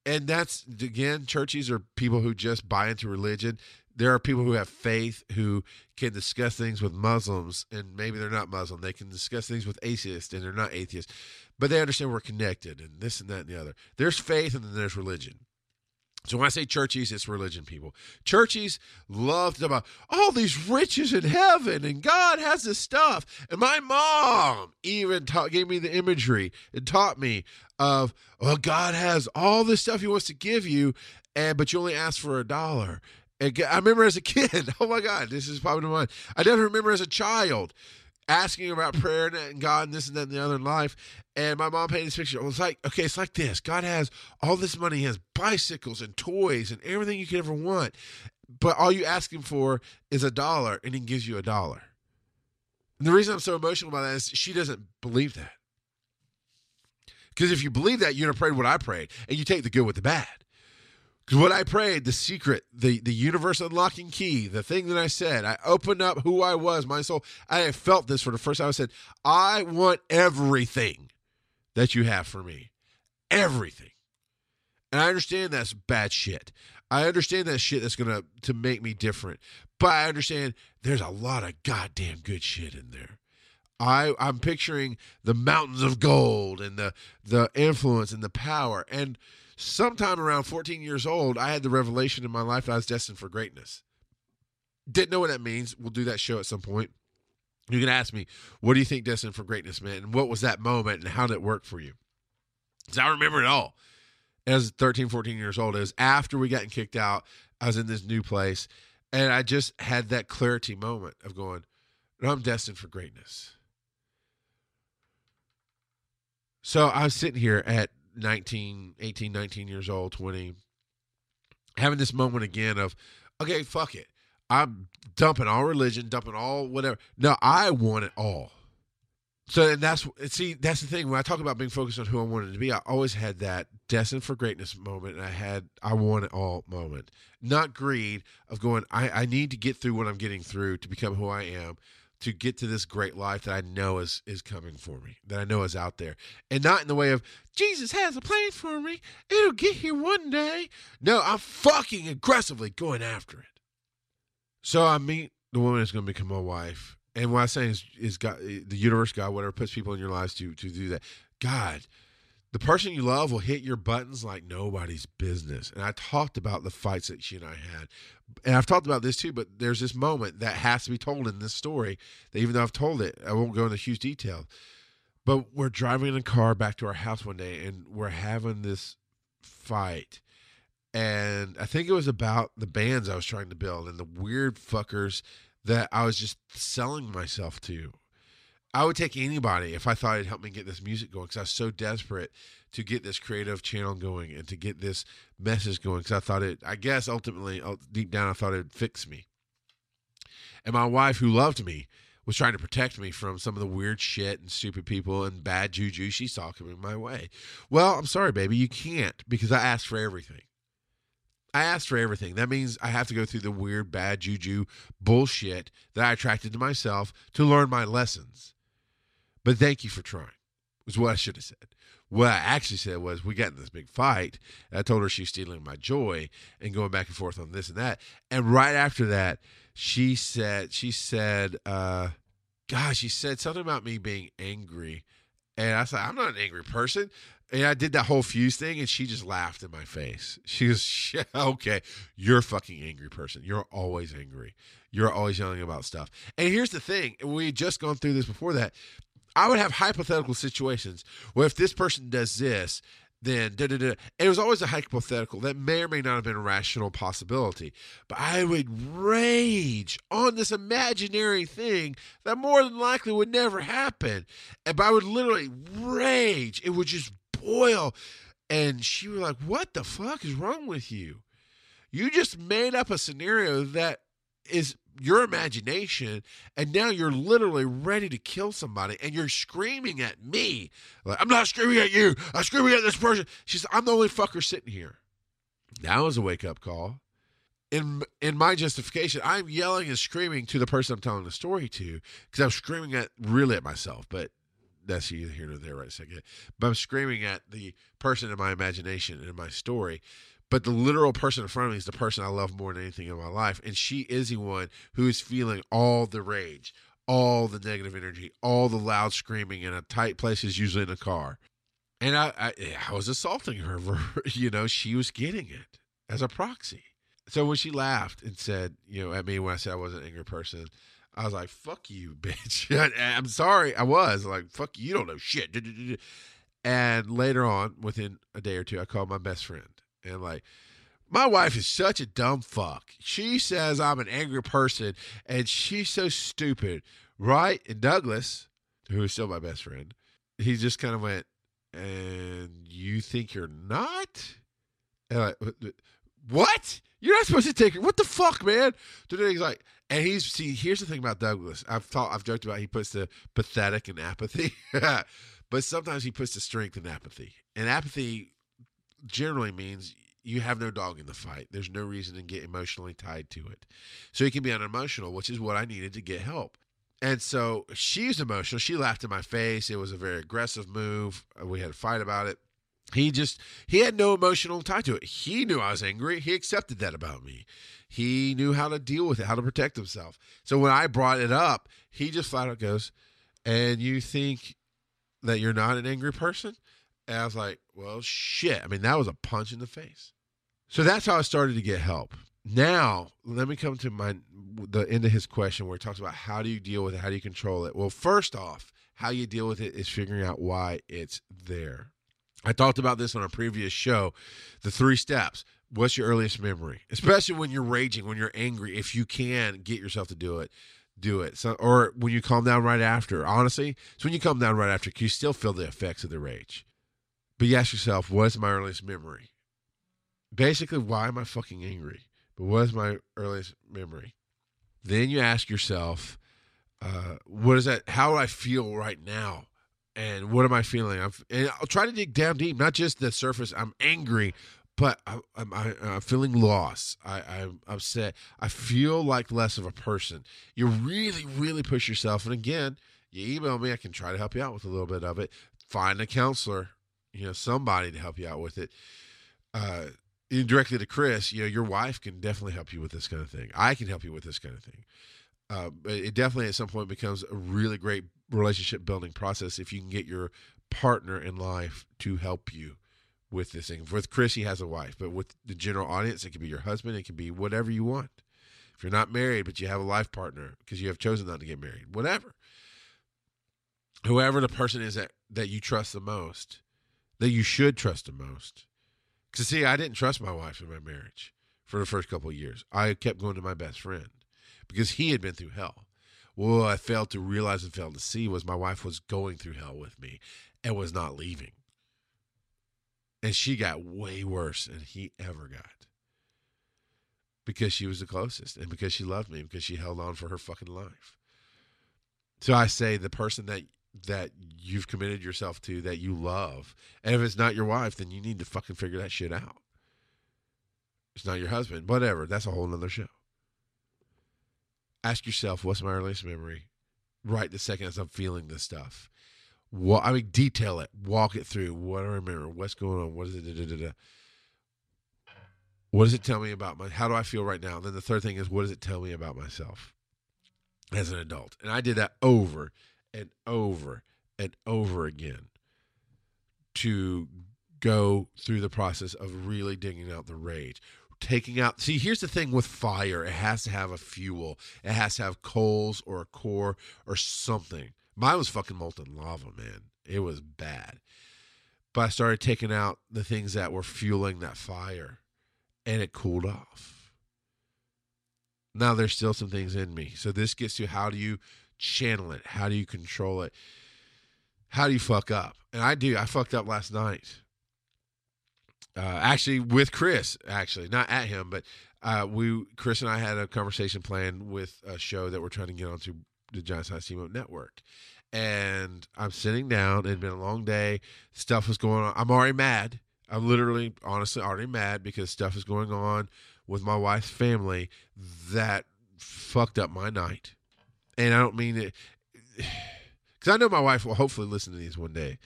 and that's, again, churches are people who just buy into religion there are people who have faith who can discuss things with Muslims and maybe they're not Muslim. They can discuss things with atheists and they're not atheists, but they understand we're connected and this and that and the other. There's faith and then there's religion. So when I say churches, it's religion people. Churches love to about all these riches in heaven and God has this stuff. And my mom even taught, gave me the imagery and taught me of, well, God has all this stuff He wants to give you, and but you only ask for a dollar And I remember as a kid, oh my God, this is popping probably one. I definitely remember as a child asking about prayer and God and this and that and the other in life. And my mom painted this picture. It was like, okay, it's like this. God has all this money. He has bicycles and toys and everything you could ever want. But all you ask him for is a dollar, and he gives you a dollar. And the reason I'm so emotional about that is she doesn't believe that. Because if you believe that, you're going to pray what I prayed, and you take the good with the bad. What I prayed, the secret, the, the universe unlocking key, the thing that I said, I opened up who I was, my soul. I felt this for the first time. I said, I want everything that you have for me. Everything. And I understand that's bad shit. I understand that shit that's gonna to make me different. But I understand there's a lot of goddamn good shit in there. I I'm picturing the mountains of gold and the the influence and the power and sometime around 14 years old, I had the revelation in my life that I was destined for greatness. Didn't know what that means. We'll do that show at some point. You can ask me, what do you think destined for greatness meant? And what was that moment and how did it work for you? Because I remember it all. As 13, 14 years old, it was after we got kicked out. I was in this new place. And I just had that clarity moment of going, I'm destined for greatness. So I was sitting here at 19, 18, 19 years old, 20, having this moment again of, okay, fuck it. I'm dumping all religion, dumping all whatever. No, I want it all. So, and that's see, that's the thing. When I talk about being focused on who I wanted to be, I always had that destined for greatness moment, and I had I want it all moment, not greed of going. I I need to get through what I'm getting through to become who I am, to get to this great life that I know is is coming for me, that I know is out there, and not in the way of Jesus has a plan for me. It'll get here one day. No, I'm fucking aggressively going after it. So I meet the woman that's going to become my wife, and what I'm saying is, is God, the universe, God, whatever puts people in your lives to to do that. God, the person you love will hit your buttons like nobody's business. And I talked about the fights that she and I had. And I've talked about this too, but there's this moment that has to be told in this story that even though I've told it, I won't go into huge detail. But we're driving in a car back to our house one day and we're having this fight. And I think it was about the bands I was trying to build and the weird fuckers that I was just selling myself to I would take anybody if I thought it'd help me get this music going because I was so desperate to get this creative channel going and to get this message going because I thought it, I guess ultimately, uh, deep down, I thought it'd fix me. And my wife, who loved me, was trying to protect me from some of the weird shit and stupid people and bad juju she saw coming my way. Well, I'm sorry, baby, you can't because I asked for everything. I asked for everything. That means I have to go through the weird, bad juju bullshit that I attracted to myself to learn my lessons. But thank you for trying, was what I should have said. What I actually said was, we got in this big fight. I told her she's stealing my joy and going back and forth on this and that. And right after that, she said, she said, uh, gosh, she said something about me being angry. And I said, I'm not an angry person. And I did that whole fuse thing, and she just laughed in my face. She was, okay, you're a fucking angry person. You're always angry. You're always yelling about stuff. And here's the thing we had just gone through this before that. I would have hypothetical situations where if this person does this, then da da da. It was always a hypothetical that may or may not have been a rational possibility. But I would rage on this imaginary thing that more than likely would never happen. And I would literally rage. It would just boil. And she was like, What the fuck is wrong with you? You just made up a scenario that is your imagination and now you're literally ready to kill somebody and you're screaming at me. Like i'm not screaming at you. I'm screaming at this person. She said i'm the only fucker sitting here. That was a wake-up call. In in my justification i'm yelling and screaming to the person i'm telling the story to because i'm screaming at really at myself but that's either here or there right a second but i'm screaming at the person in my imagination in my story but the literal person in front of me is the person I love more than anything in my life. And she is the one who is feeling all the rage, all the negative energy, all the loud screaming in a tight place is usually in a car. And I, I, I was assaulting her. For, you know, she was getting it as a proxy. So when she laughed and said, you know, at me when I said I was an angry person, I was like, fuck you, bitch. I'm sorry. I was like, fuck you. You don't know shit. And later on, within a day or two, I called my best friend and like, my wife is such a dumb fuck. She says I'm an angry person and she's so stupid, right? And Douglas, who is still my best friend, he just kind of went, and you think you're not? And like, what? You're not supposed to take it. What the fuck, man? Today he's like, and he's see. Here's the thing about Douglas. I've thought, I've joked about. He puts the pathetic and apathy, but sometimes he puts the strength in apathy. And apathy generally means you have no dog in the fight. There's no reason to get emotionally tied to it. So you can be unemotional, which is what I needed to get help. And so she's emotional. She laughed in my face. It was a very aggressive move. We had a fight about it. He just he had no emotional tie to it. He knew I was angry. He accepted that about me. He knew how to deal with it, how to protect himself. So when I brought it up, he just flat out goes, "And you think that you're not an angry person?" And I was like, well, shit. I mean, that was a punch in the face. So that's how I started to get help. Now, let me come to my the end of his question where he talks about how do you deal with it? How do you control it? Well, first off, how you deal with it is figuring out why it's there. I talked about this on a previous show. The three steps. What's your earliest memory? Especially when you're raging, when you're angry, if you can get yourself to do it, do it. So, or when you calm down right after. Honestly, it's when you calm down right after, you still feel the effects of the rage. But you ask yourself, what's my earliest memory? Basically, why am I fucking angry? But what is my earliest memory? Then you ask yourself, uh, what is that? How do I feel right now? And what am I feeling? I'm, and I'll try to dig down deep, not just the surface. I'm angry, but I, am I'm feeling lost. I, I'm upset. I feel like less of a person. You really, really push yourself. And again, you email me. I can try to help you out with a little bit of it. Find a counselor you know somebody to help you out with it. Uh directly to chris you know your wife can definitely help you with this kind of thing. I can help you with this kind of thing. Uh, it definitely at some point becomes a really great relationship building process if you can get your partner in life to help you with this thing. With chris he has a wife but with the general audience it could be your husband it could be whatever you want. If you're not married but you have a life partner because you have chosen not to get married whatever. Whoever the person is that that you trust the most that you should trust the most. Because, see, I didn't trust my wife in my marriage for the first couple of years. I kept going to my best friend because he had been through hell. What I failed to realize and failed to see was my wife was going through hell with me and was not leaving. And she got way worse than he ever got because she was the closest and because she loved me, because she held on for her fucking life. So I say the person that that you've committed yourself to that you love, and if it's not your wife, then you need to fucking figure that shit out. It's not your husband, whatever. That's a whole nother show. Ask yourself, what's my earliest memory? Right the second as I'm feeling this stuff. What I mean, detail it, walk it through. What do I remember? What's going on? What is it? Da, da, da, what does it tell me about my? How do I feel right now? And then the third thing is, what does it tell me about myself as an adult? And I did that over and over and over again to go through the process of really digging out the rage taking out see here's the thing with fire it has to have a fuel. It has to have coals or a core or something. Mine was fucking molten lava man. It was bad. But i started taking out the things that were fueling that fire and it cooled off. Now there's still some things in me. So this gets to how do you channel it how do you control it how do you fuck up and i do i fucked up last night uh, actually with Chris, actually not at him, but uh, we Chris and I had a conversation planned with a show that we're trying to get onto the Giant Size Steamboat Network. And I'm sitting down. It had been a long day. Stuff was going on. I'm already mad. I'm literally, honestly, already mad because stuff is going on with my wife's family that fucked up my night. And I don't mean it because I know my wife will hopefully listen to these one day.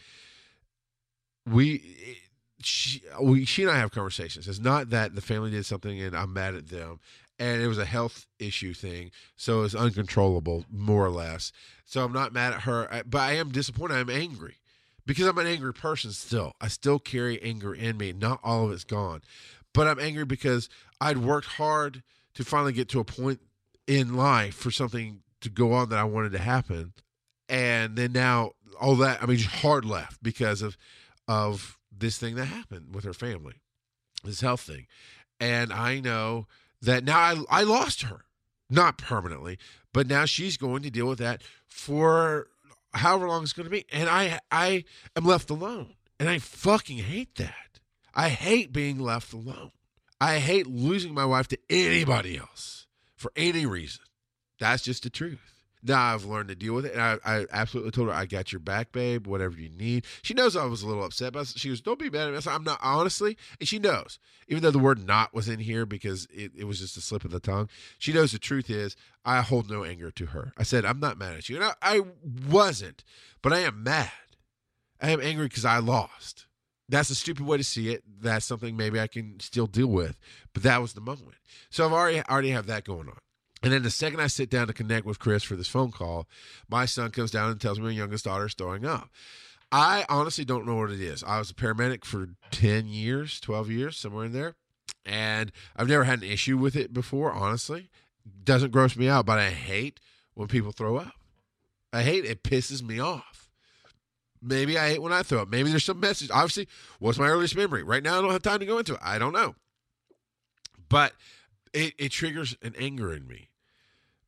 We she we she and I have conversations. It's not that the family did something and I'm mad at them. And it was a health issue thing, so it's uncontrollable, more or less. So I'm not mad at her, but I am disappointed. I'm angry because I'm an angry person still. I still carry anger in me. Not all of it's gone, but I'm angry because I'd worked hard to finally get to a point in life for something to go on that I wanted to happen, and then now all that I mean, just hard left because of of this thing that happened with her family, this health thing. And I know that now I, I lost her, not permanently, but now she's going to deal with that for however long it's going to be. And I, I am left alone. And I fucking hate that. I hate being left alone. I hate losing my wife to anybody else for any reason. That's just the truth. Now I've learned to deal with it. And I, I absolutely told her, I got your back, babe, whatever you need. She knows I was a little upset, but she was, don't be mad at me. I said, I'm not, honestly. And she knows, even though the word not was in here because it, it was just a slip of the tongue, she knows the truth is I hold no anger to her. I said, I'm not mad at you. And I, I wasn't, but I am mad. I am angry because I lost. That's a stupid way to see it. That's something maybe I can still deal with, but that was the moment. So I've already already have that going on. And then the second I sit down to connect with Chris for this phone call, my son comes down and tells me my youngest daughter is throwing up. I honestly don't know what it is. I was a paramedic for 10 years, 12 years, somewhere in there. And I've never had an issue with it before, honestly. Doesn't gross me out, but I hate when people throw up. I hate it. It pisses me off. Maybe I hate when I throw up. Maybe there's some message. Obviously, what's my earliest memory? Right now, I don't have time to go into it. I don't know. But it, it triggers an anger in me.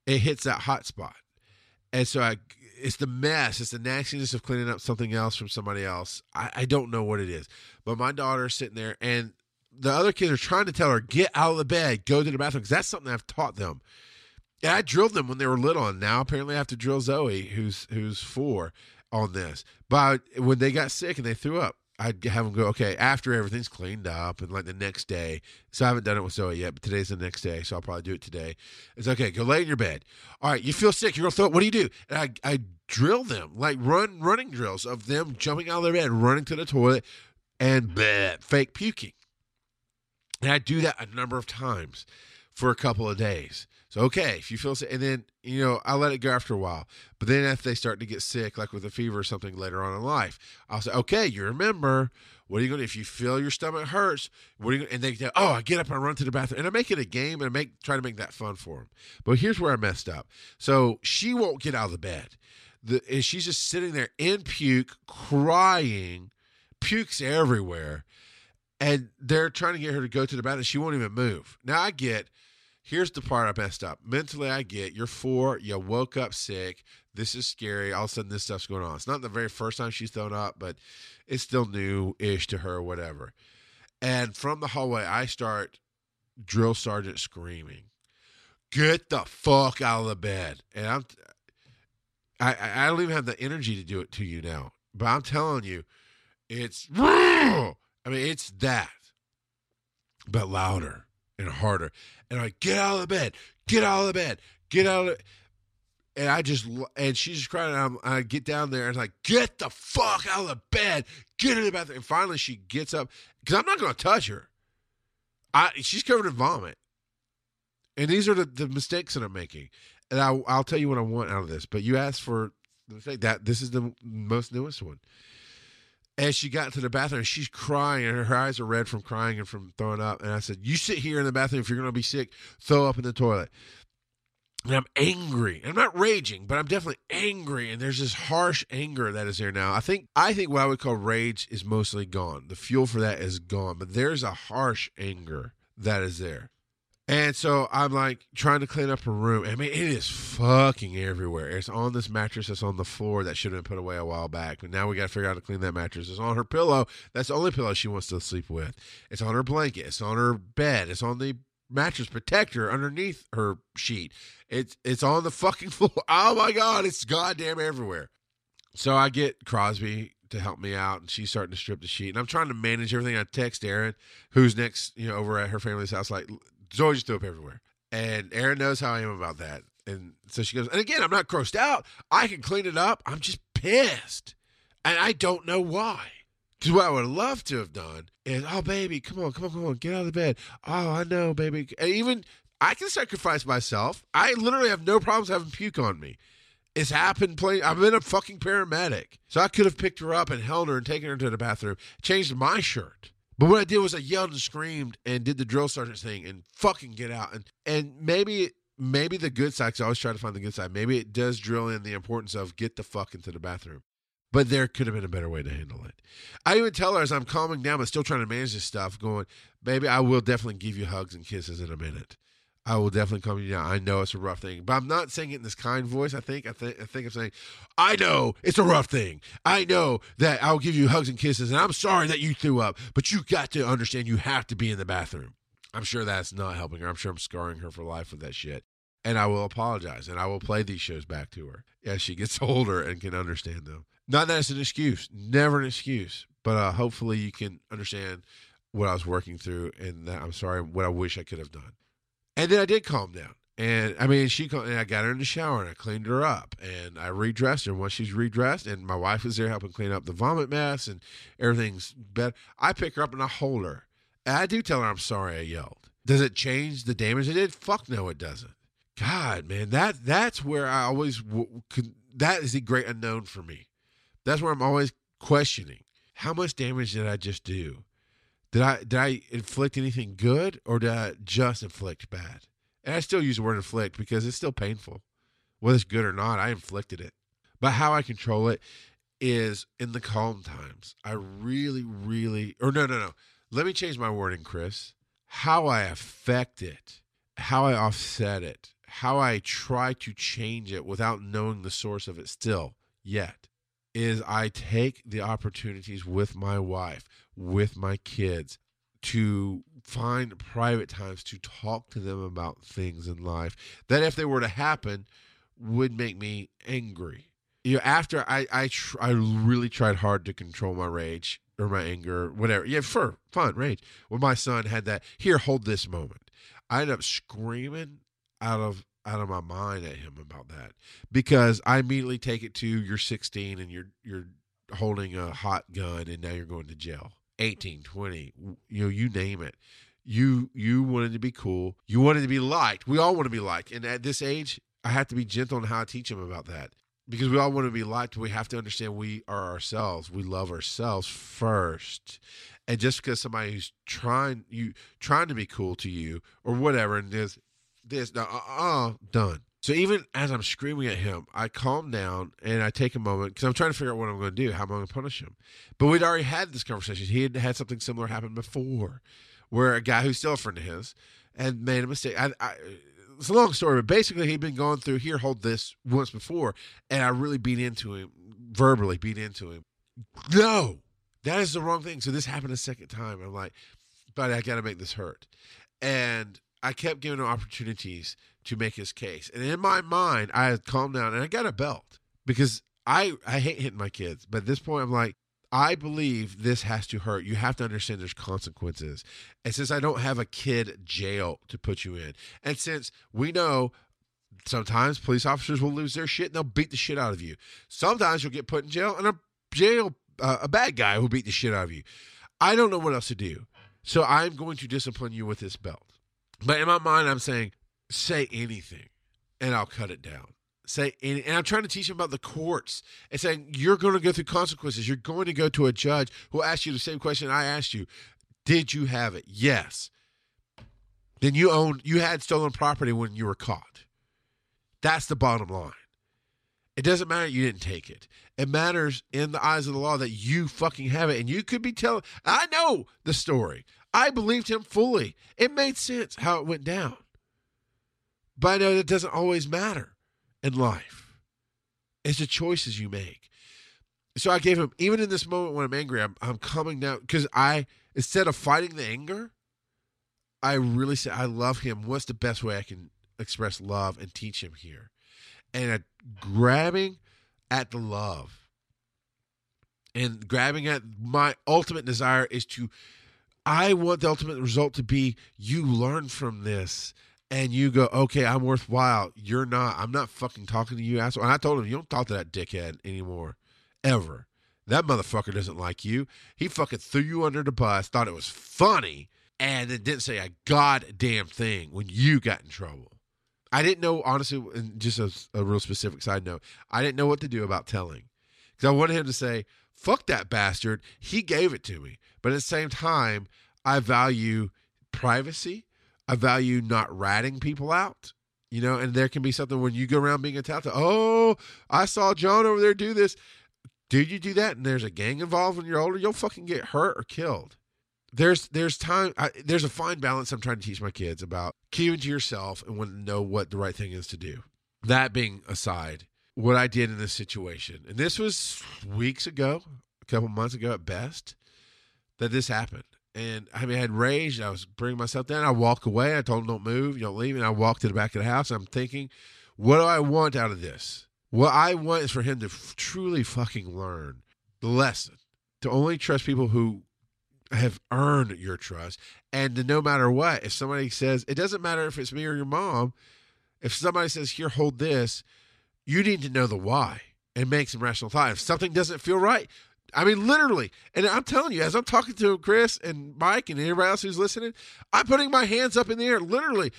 It hits that hot spot. And so I it's the mess, it's the nastiness of cleaning up something else from somebody else. I, I don't know what it is. But my daughter's sitting there and the other kids are trying to tell her, get out of the bed, go to the bathroom, because that's something I've taught them. And I drilled them when they were little, and now apparently I have to drill Zoe, who's who's four, on this. But when they got sick and they threw up, I'd have them go, okay, after everything's cleaned up and like the next day. So I haven't done it with Zoe yet, but today's the next day. So I'll probably do it today. It's okay, go lay in your bed. All right, you feel sick. You're going to throw it. What do you do? And I, I drill them, like run running drills of them jumping out of their bed, running to the toilet, and bleh, fake puking. And I do that a number of times for a couple of days. So okay, if you feel sick, and then you know I'll let it go after a while. But then if they start to get sick, like with a fever or something later on in life, I'll say, okay, you remember what are you going to if you feel your stomach hurts? What are you going? And they say, oh, I get up and I run to the bathroom, and I make it a game and I make try to make that fun for them. But here's where I messed up. So she won't get out of the bed. The, and she's just sitting there in puke, crying, pukes everywhere, and they're trying to get her to go to the bathroom. She won't even move. Now I get Here's the part I messed up. Mentally, I get you're four, you woke up sick. This is scary. All of a sudden, this stuff's going on. It's not the very first time she's thrown up, but it's still new ish to her, whatever. And from the hallway, I start drill sergeant screaming, Get the fuck out of the bed. And I'm, I, I don't even have the energy to do it to you now. But I'm telling you, it's I mean, it's that, but louder and harder. And I'm like, get out of the bed, get out of the bed, get out of. And I just and she's just crying. And I'm, I get down there and I'm like, get the fuck out of the bed, get in the bathroom. And finally, she gets up because I'm not to touch her. I she's covered in vomit, and these are the, the mistakes that I'm making. And I, I'll tell you what I want out of this. But you asked for the mistake that this is the most newest one. As she got to the bathroom, she's crying and her eyes are red from crying and from throwing up. And I said, You sit here in the bathroom. If you're going to be sick, throw up in the toilet. And I'm angry. I'm not raging, but I'm definitely angry. And there's this harsh anger that is there now. I think I think what I would call rage is mostly gone. The fuel for that is gone. But there's a harsh anger that is there. And so I'm like trying to clean up her room. I mean, it is fucking everywhere. It's on this mattress that's on the floor that should have been put away a while back. But now we got to figure out how to clean that mattress. It's on her pillow. That's the only pillow she wants to sleep with. It's on her blanket. It's on her bed. It's on the mattress protector underneath her sheet. It's it's on the fucking floor. Oh my god, it's goddamn everywhere. So I get Crosby to help me out, and she's starting to strip the sheet, and I'm trying to manage everything. I text Erin, who's next, you know, over at her family's house, like Just threw up everywhere. And Erin knows how I am about that. And so she goes, and again, I'm not grossed out. I can clean it up. I'm just pissed. And I don't know why. Because what I would love to have done is, oh, baby, come on, come on, come on, get out of the bed. Oh, I know, baby. And even I can sacrifice myself. I literally have no problems having puke on me. It's happened. Play. I've been a fucking paramedic, so I could have picked her up and held her and taken her to the bathroom, changed my shirt. But what I did was I yelled and screamed and did the drill sergeant thing and fucking get out. And and maybe maybe the good side. Cause I always try to find the good side. Maybe it does drill in the importance of get the fuck into the bathroom. But there could have been a better way to handle it. I even tell her as I'm calming down, but still trying to manage this stuff, going, baby, I will definitely give you hugs and kisses in a minute. I will definitely calm you. I know it's a rough thing, but I'm not saying it in this kind voice. I think I think I think I'm saying, I know it's a rough thing. I know that I'll give you hugs and kisses, and I'm sorry that you threw up, but you got to understand you have to be in the bathroom. I'm sure that's not helping her. I'm sure I'm scarring her for life with that shit. And I will apologize, and I will play these shows back to her as she gets older and can understand them. Not that it's an excuse, never an excuse, but uh, hopefully you can understand what I was working through, and that I'm sorry what I wish I could have done. And then I did calm down. And I mean, she and I got her in the shower and I cleaned her up and I redressed her. Once she's redressed, and my wife was there helping clean up the vomit mess and everything's better, I pick her up and I hold her. And I do tell her I'm sorry I yelled. Does it change the damage it did? Fuck no, it doesn't. God, man, that that's where I always that is the great unknown for me. That's where I'm always questioning how much damage did I just do? Did I did I inflict anything good or did I just inflict bad? And I still use the word inflict because it's still painful. Whether it's good or not, I inflicted it. But how I control it is in the calm times. I really, really or no, no, no. Let me change my wording, Chris. How I affect it, how I offset it, how I try to change it without knowing the source of it still yet is I take the opportunities with my wife with my kids to find private times to talk to them about things in life that if they were to happen would make me angry. You know after i i tr- i really tried hard to control my rage or my anger whatever. Yeah for fun rage. When my son had that here hold this moment. I ended up screaming out of out of my mind at him about that because i immediately take it to you're 16 and you're you're holding a hot gun and now you're going to jail 18, 20, you know, you name it. You you wanted to be cool. You wanted to be liked. We all want to be liked. And at this age, I have to be gentle on how I teach them about that. Because we all want to be liked, we have to understand we are ourselves. We love ourselves first. And just because somebody who's trying you trying to be cool to you or whatever, and this this uh uh done. So even as I'm screaming at him, I calm down and I take a moment because I'm trying to figure out what I'm going to do, how am I going to punish him. But we'd already had this conversation. He had had something similar happen before, where a guy who's still a friend of his and made a mistake. I, I, it's a long story, but basically he'd been going through here, hold this once before, and I really beat into him, verbally beat into him. No, that is the wrong thing. So this happened a second time. I'm like, but I got to make this hurt. And I kept giving him opportunities to make his case. And in my mind, I had calmed down and I got a belt because I I hate hitting my kids, but at this point I'm like I believe this has to hurt. You have to understand there's consequences. And since I don't have a kid jail to put you in, and since we know sometimes police officers will lose their shit and they'll beat the shit out of you. Sometimes you'll get put in jail and a jail uh, a bad guy will beat the shit out of you. I don't know what else to do. So I'm going to discipline you with this belt. But in my mind I'm saying say anything and I'll cut it down. Say and, and i'm trying to teach him about the courts and saying you're going to go through consequences. You're going to go to a judge who will ask you the same question i asked you. Did you have it? Yes. Then you owned you had stolen property when you were caught. That's the bottom line. It doesn't matter you didn't take it. It matters in the eyes of the law that you fucking have it. And you could be telling i know the story. I believed him fully. It made sense how it went down but i know that doesn't always matter in life. It's the choices you make. So I gave him, even in this moment when I'm angry, I'm, I'm coming down because I, instead of fighting the anger, I really said, I love him. What's the best way I can express love and teach him here? And I, grabbing at the love and grabbing at my ultimate desire is to, I want the ultimate result to be you learn from this and you go, okay, I'm worthwhile. You're not. I'm not fucking talking to you, asshole. And I told him, you don't talk to that dickhead anymore, ever. That motherfucker doesn't like you. He fucking threw you under the bus, thought it was funny, and then didn't say a goddamn thing when you got in trouble. I didn't know, honestly, just a, a real specific side note, I didn't know what to do about telling. Because I wanted him to say, fuck that bastard. He gave it to me. But at the same time, I value privacy I value not ratting people out. You know, and there can be something when you go around being a tout. Oh, I saw John over there do this. Did you do that? And there's a gang involved when you're older, you'll fucking get hurt or killed. There's there's time. I, there's a fine balance I'm trying to teach my kids about keeping to yourself and want to know what the right thing is to do. That being aside, what I did in this situation, and this was weeks ago, a couple months ago at best, that this happened and I mean, I had rage. I was bringing myself down. I walk away. I told him, "Don't move. You don't leave." And I walked to the back of the house. I'm thinking, what do I want out of this? What I want is for him to f- truly fucking learn the lesson to only trust people who have earned your trust, and to no matter what, if somebody says it doesn't matter if it's me or your mom, if somebody says, "Here, hold this," you need to know the why and make some rational thought. If something doesn't feel right, I mean, literally. And I'm telling you, as I'm talking to Chris and Mike and everybody else who's listening, I'm putting my hands up in the air. Literally,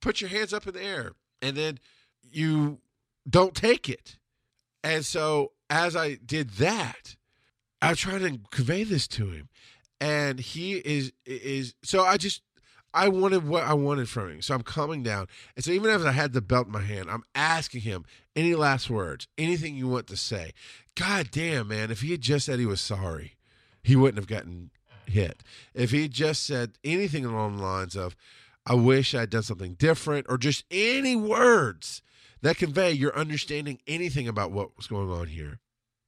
put your hands up in the air. And then you don't take it. And so as I did that, I was trying to convey this to him. And he is is so I just I wanted what I wanted from him. So I'm calming down. And so even as I had the belt in my hand, I'm asking him any last words, anything you want to say. God damn, man, if he had just said he was sorry, he wouldn't have gotten hit. If he had just said anything along the lines of, I wish I'd done something different, or just any words that convey your understanding anything about what was going on here,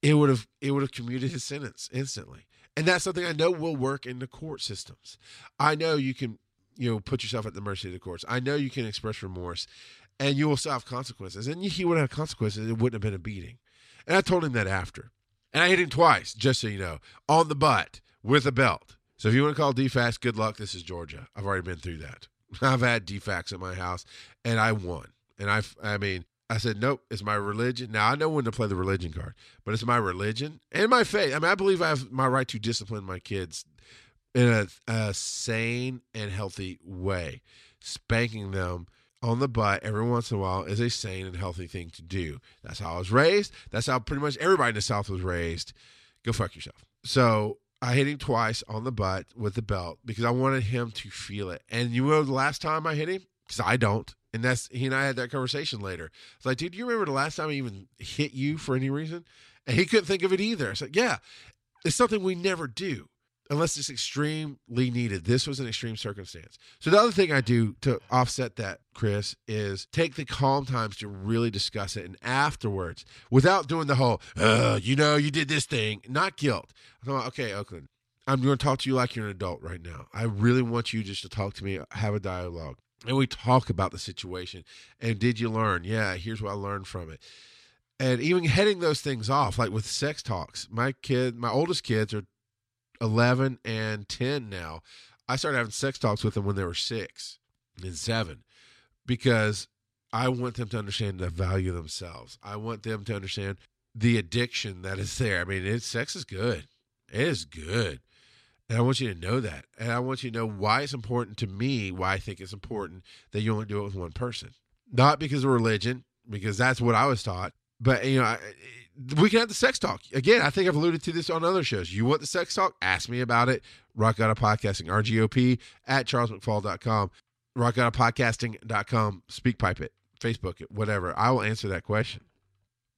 it would have it would have commuted his sentence instantly. And that's something I know will work in the court systems. I know you can, you know, put yourself at the mercy of the courts. I know you can express remorse and you will still have consequences. And he would have consequences. It wouldn't have been a beating. And I told him that after. And I hit him twice, just so you know, on the butt with a belt. So if you want to call DFACS, good luck. This is Georgia. I've already been through that. I've had DFACS at my house, and I won. And I, I mean, I said, nope, it's my religion. Now, I know when to play the religion card, but it's my religion and my faith. I mean, I believe I have my right to discipline my kids in a, a sane and healthy way, spanking them on the butt every once in a while is a sane and healthy thing to do. That's how I was raised. That's how pretty much everybody in the South was raised. Go fuck yourself. So I hit him twice on the butt with the belt because I wanted him to feel it. And you know the last time I hit him? Because I don't. And that's he and I had that conversation later. It's like, dude, you remember the last time I even hit you for any reason? And he couldn't think of it either. I said, yeah, it's something we never do unless it's extremely needed. This was an extreme circumstance. So the other thing I do to offset that, Chris, is take the calm times to really discuss it, and afterwards, without doing the whole, you know, you did this thing, not guilt. I'm like, okay, Oakland, I'm going to talk to you like you're an adult right now. I really want you just to talk to me, have a dialogue. And we talk about the situation. And did you learn? Yeah, here's what I learned from it. and even heading those things off, like with sex talks. My kid, my oldest kids are 11 and 10 now. I started having sex talks with them when they were six and seven because I want them to understand the value of themselves. I want them to understand the addiction that is there. I mean, it's, sex is good. It is good. And I want you to know that. And I want you to know why it's important to me, why I think it's important that you only do it with one person. Not because of religion, because that's what I was taught. But, you know, I, we can have the sex talk. Again, I think I've alluded to this on other shows. You want the sex talk? Ask me about it. Rock God of Podcasting, RGOP at charlesmcfall.com, SpeakPipe it, Facebook it, whatever. I will answer that question.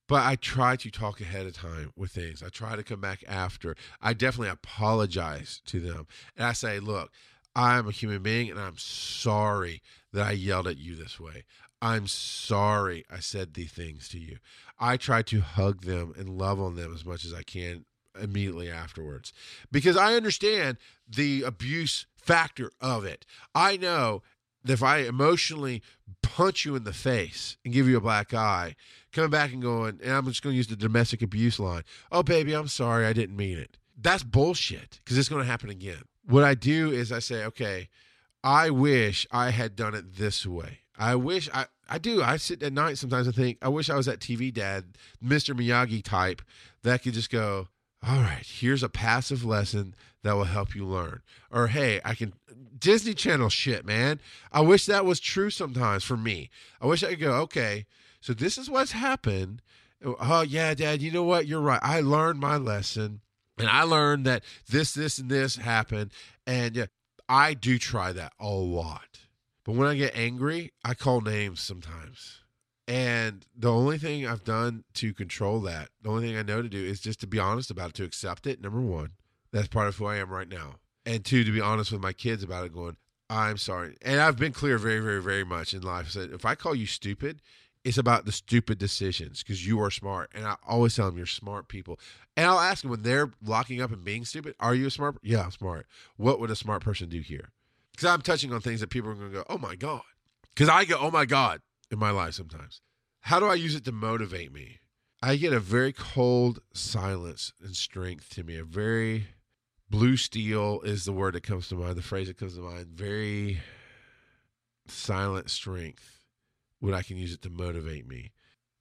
But I try to talk ahead of time with things. I try to come back after. I definitely apologize to them. And I say, look, I'm a human being and I'm sorry that I yelled at you this way. I'm sorry I said these things to you. I try to hug them and love on them as much as I can immediately afterwards because I understand the abuse factor of it. I know that if I emotionally punch you in the face and give you a black eye, coming back and going, and I'm just going to use the domestic abuse line. Oh, baby, I'm sorry. I didn't mean it. That's bullshit because it's going to happen again. What I do is I say, okay, I wish I had done it this way. I wish I, I do. I sit at night sometimes and think, I wish I was that TV dad, Mr. Miyagi type that could just go, all right, here's a passive lesson that will help you learn. Or, hey, I can, Disney Channel shit, man. I wish that was true sometimes for me. I wish I could go, okay, so this is what's happened. Oh, yeah, dad, you know what? You're right. I learned my lesson and I learned that this, this, and this happened. And yeah, I do try that a lot. But when I get angry, I call names sometimes. And the only thing I've done to control that, the only thing I know to do is just to be honest about it, to accept it. Number one, that's part of who I am right now. And two, to be honest with my kids about it, going, I'm sorry. And I've been clear very, very, very much in life. I said, if I call you stupid, it's about the stupid decisions because you are smart. And I always tell them you're smart people. And I'll ask them when they're locking up and being stupid, are you a smart? Yeah, I'm smart. What would a smart person do here? Because I'm touching on things that people are going to go, oh my God. Because I go, oh my God in my life sometimes. How do I use it to motivate me? I get a very cold silence and strength to me. A very blue steel is the word that comes to mind, the phrase that comes to mind. Very silent strength when I can use it to motivate me.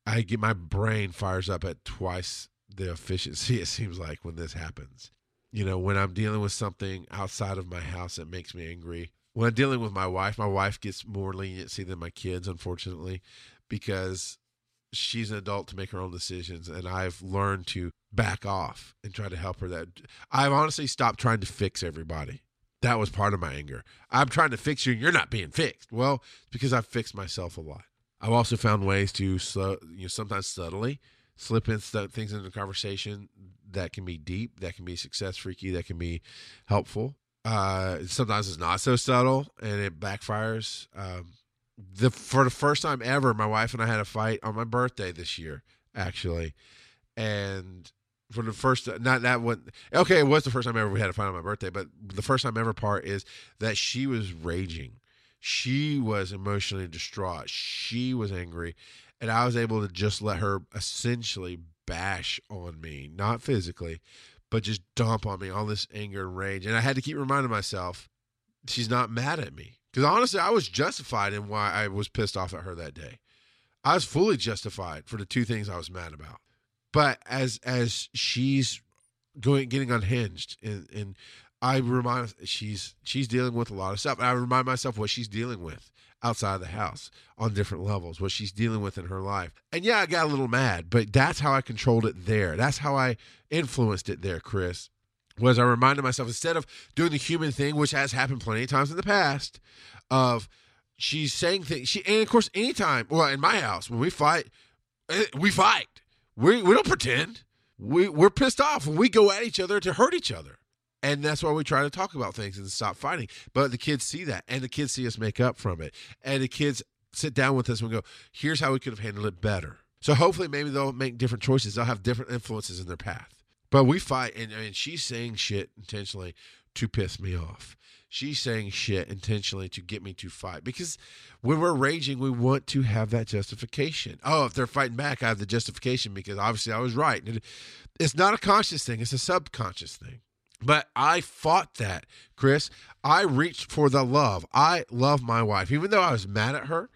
I get my brain fires up at twice the efficiency it seems like when this happens. You know, when I'm dealing with something outside of my house that makes me angry. When I'm dealing with my wife, my wife gets more leniency than my kids, unfortunately, because she's an adult to make her own decisions and I've learned to back off and try to help her that I've honestly stopped trying to fix everybody. That was part of my anger. I'm trying to fix you and you're not being fixed. Well, because I've fixed myself a lot. I've also found ways to you know, sometimes subtly slip in things into the conversation that can be deep, that can be success freaky, that can be helpful. Uh, sometimes it's not so subtle and it backfires. Um, the for the first time ever, my wife and I had a fight on my birthday this year, actually, and for the first not that one okay it was the first time ever we had a fight on my birthday but the first time ever part is that she was raging she was emotionally distraught. She was angry. And I was able to just let her essentially bash on me, not physically, but just dump on me all this anger and rage. And I had to keep reminding myself, she's not mad at me. Because honestly, I was justified in why I was pissed off at her that day. I was fully justified for the two things I was mad about. But as as she's going getting unhinged and, and I remind she's she's dealing with a lot of stuff. And I remind myself what she's dealing with outside of the house on different levels, what she's dealing with in her life. And yeah, I got a little mad, but that's how I controlled it there. That's how I influenced it there, Chris. Was I reminded myself instead of doing the human thing, which has happened plenty of times in the past, of she's saying things. She and of course, anytime, well, in my house when we fight, eh, we fight. We we don't pretend. We we're pissed off and we go at each other to hurt each other. And that's why we try to talk about things and stop fighting. But the kids see that, and the kids see us make up from it. And the kids sit down with us and go, here's how we could have handled it better. So hopefully, maybe they'll make different choices. They'll have different influences in their path. But we fight, and, and she's saying shit intentionally to piss me off. She's saying shit intentionally to get me to fight because when we're raging, we want to have that justification. Oh, if they're fighting back, I have the justification because obviously I was right. It's not a conscious thing, it's a subconscious thing. But I fought that, Chris. I reached for the love. I love my wife, even though I was mad at her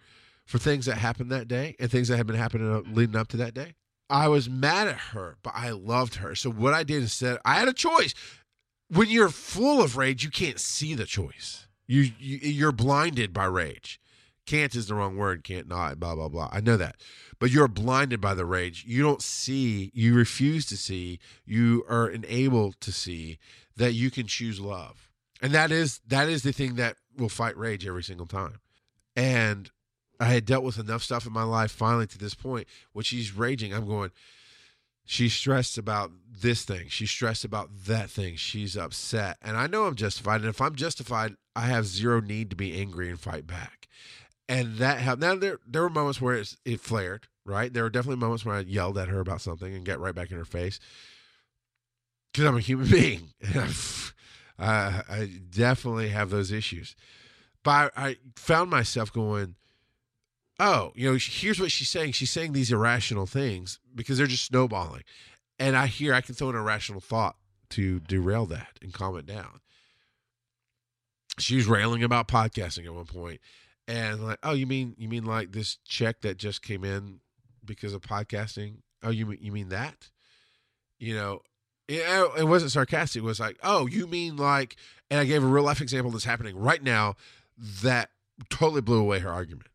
for things that happened that day and things that had been happening leading up to that day. I was mad at her, but I loved her. So what I did instead, I had a choice. When you're full of rage, you can't see the choice. You, you you're blinded by rage. Can't is the wrong word. Can't not. Blah blah blah. I know that, but you're blinded by the rage. You don't see. You refuse to see. You are unable to see that you can choose love, and that is that is the thing that will fight rage every single time. And I had dealt with enough stuff in my life finally to this point when she's raging. I'm going, she's stressed about this thing. She's stressed about that thing. She's upset. And I know I'm justified. And if I'm justified, I have zero need to be angry and fight back. And that helped. Now, there, there were moments where it flared, right? There were definitely moments where I yelled at her about something and get right back in her face because I'm a human being. I, I definitely have those issues. But I, I found myself going, oh, you know, here's what she's saying. She's saying these irrational things because they're just snowballing. And I hear I can throw an irrational thought to derail that and calm it down. She was railing about podcasting at one point, and like, oh, you mean you mean like this check that just came in because of podcasting? Oh, you mean you mean that? You know, it, it wasn't sarcastic. It was like, oh, you mean like, and I gave a real life example that's happening right now that totally blew away her argument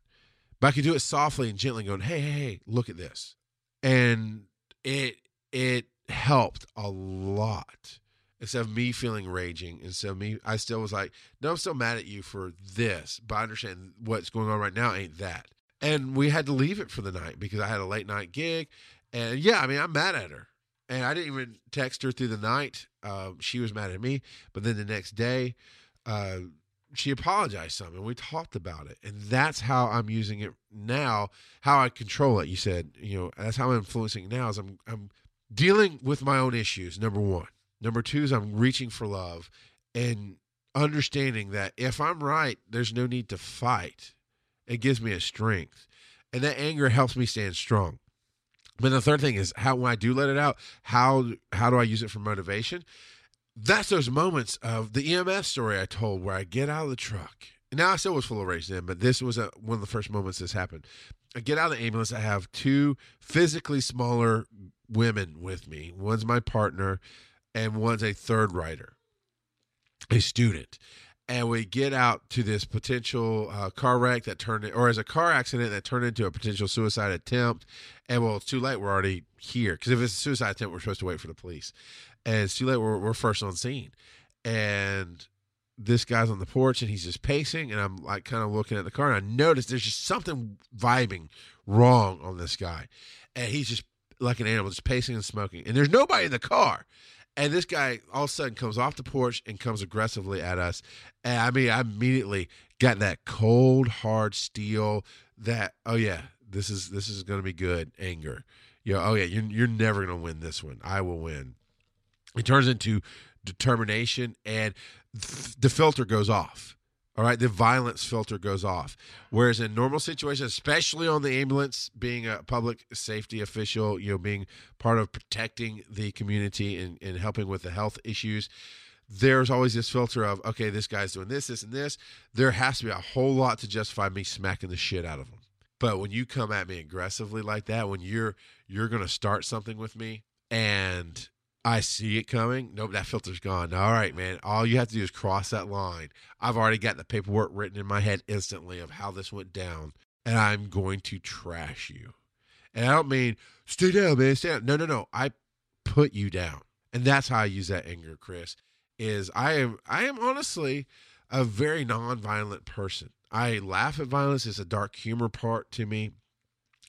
but I could do it softly and gently, going, "Hey, hey, hey, look at this," and it it helped a lot. Instead of me feeling raging, instead of me, I still was like, "No, I'm still mad at you for this, but I understand what's going on right now ain't that." And we had to leave it for the night because I had a late night gig, and yeah, I mean, I'm mad at her, and I didn't even text her through the night. Uh, she was mad at me, but then the next day, uh, she apologized some and we talked about it and that's how i'm using it now how i control it you said you know that's how i'm influencing now is i'm i'm dealing with my own issues number one number two is i'm reaching for love and understanding that if i'm right there's no need to fight it gives me a strength and that anger helps me stand strong but the third thing is how when i do let it out how how do i use it for motivation that's those moments of the EMS story I told where I get out of the truck. Now I still was full of rage then, but this was a, one of the first moments this happened. I get out of the ambulance. I have two physically smaller women with me. One's my partner, and one's a third writer, a student. And we get out to this potential uh, car wreck that turned, or as a car accident that turned into a potential suicide attempt. And well, it's too late. We're already here because if it's a suicide attempt, we're supposed to wait for the police and it's too late. We're, we're first on scene, and this guy's on the porch and he's just pacing, and I'm like kind of looking at the car, and I notice there's just something vibing wrong on this guy, and he's just like an animal, just pacing and smoking, and there's nobody in the car. And this guy all of a sudden comes off the porch and comes aggressively at us. And I mean, I immediately got that cold, hard steel that, oh yeah, this is this is gonna be good anger. You know, oh yeah, you're you're never gonna win this one. I will win it turns into determination and th- the filter goes off all right the violence filter goes off. Whereas in normal situations especially on the ambulance being a public safety official you know being part of protecting the community and, and helping with the health issues there's always this filter of okay this guy's doing this this and this. There has to be a whole lot to justify me smacking the shit out of him. But when you come at me aggressively like that when you're you're to start something with me and I see it coming. Nope, that filter's gone. All right, man. All you have to do is cross that line. I've already got the paperwork written in my head instantly of how this went down, and I'm going to trash you. And I don't mean stay down, man. Stay down. No, no, no. I put you down, and that's how I use that anger, Chris. Is I am I am honestly a very non-violent person. I laugh at violence. It's a dark humor part to me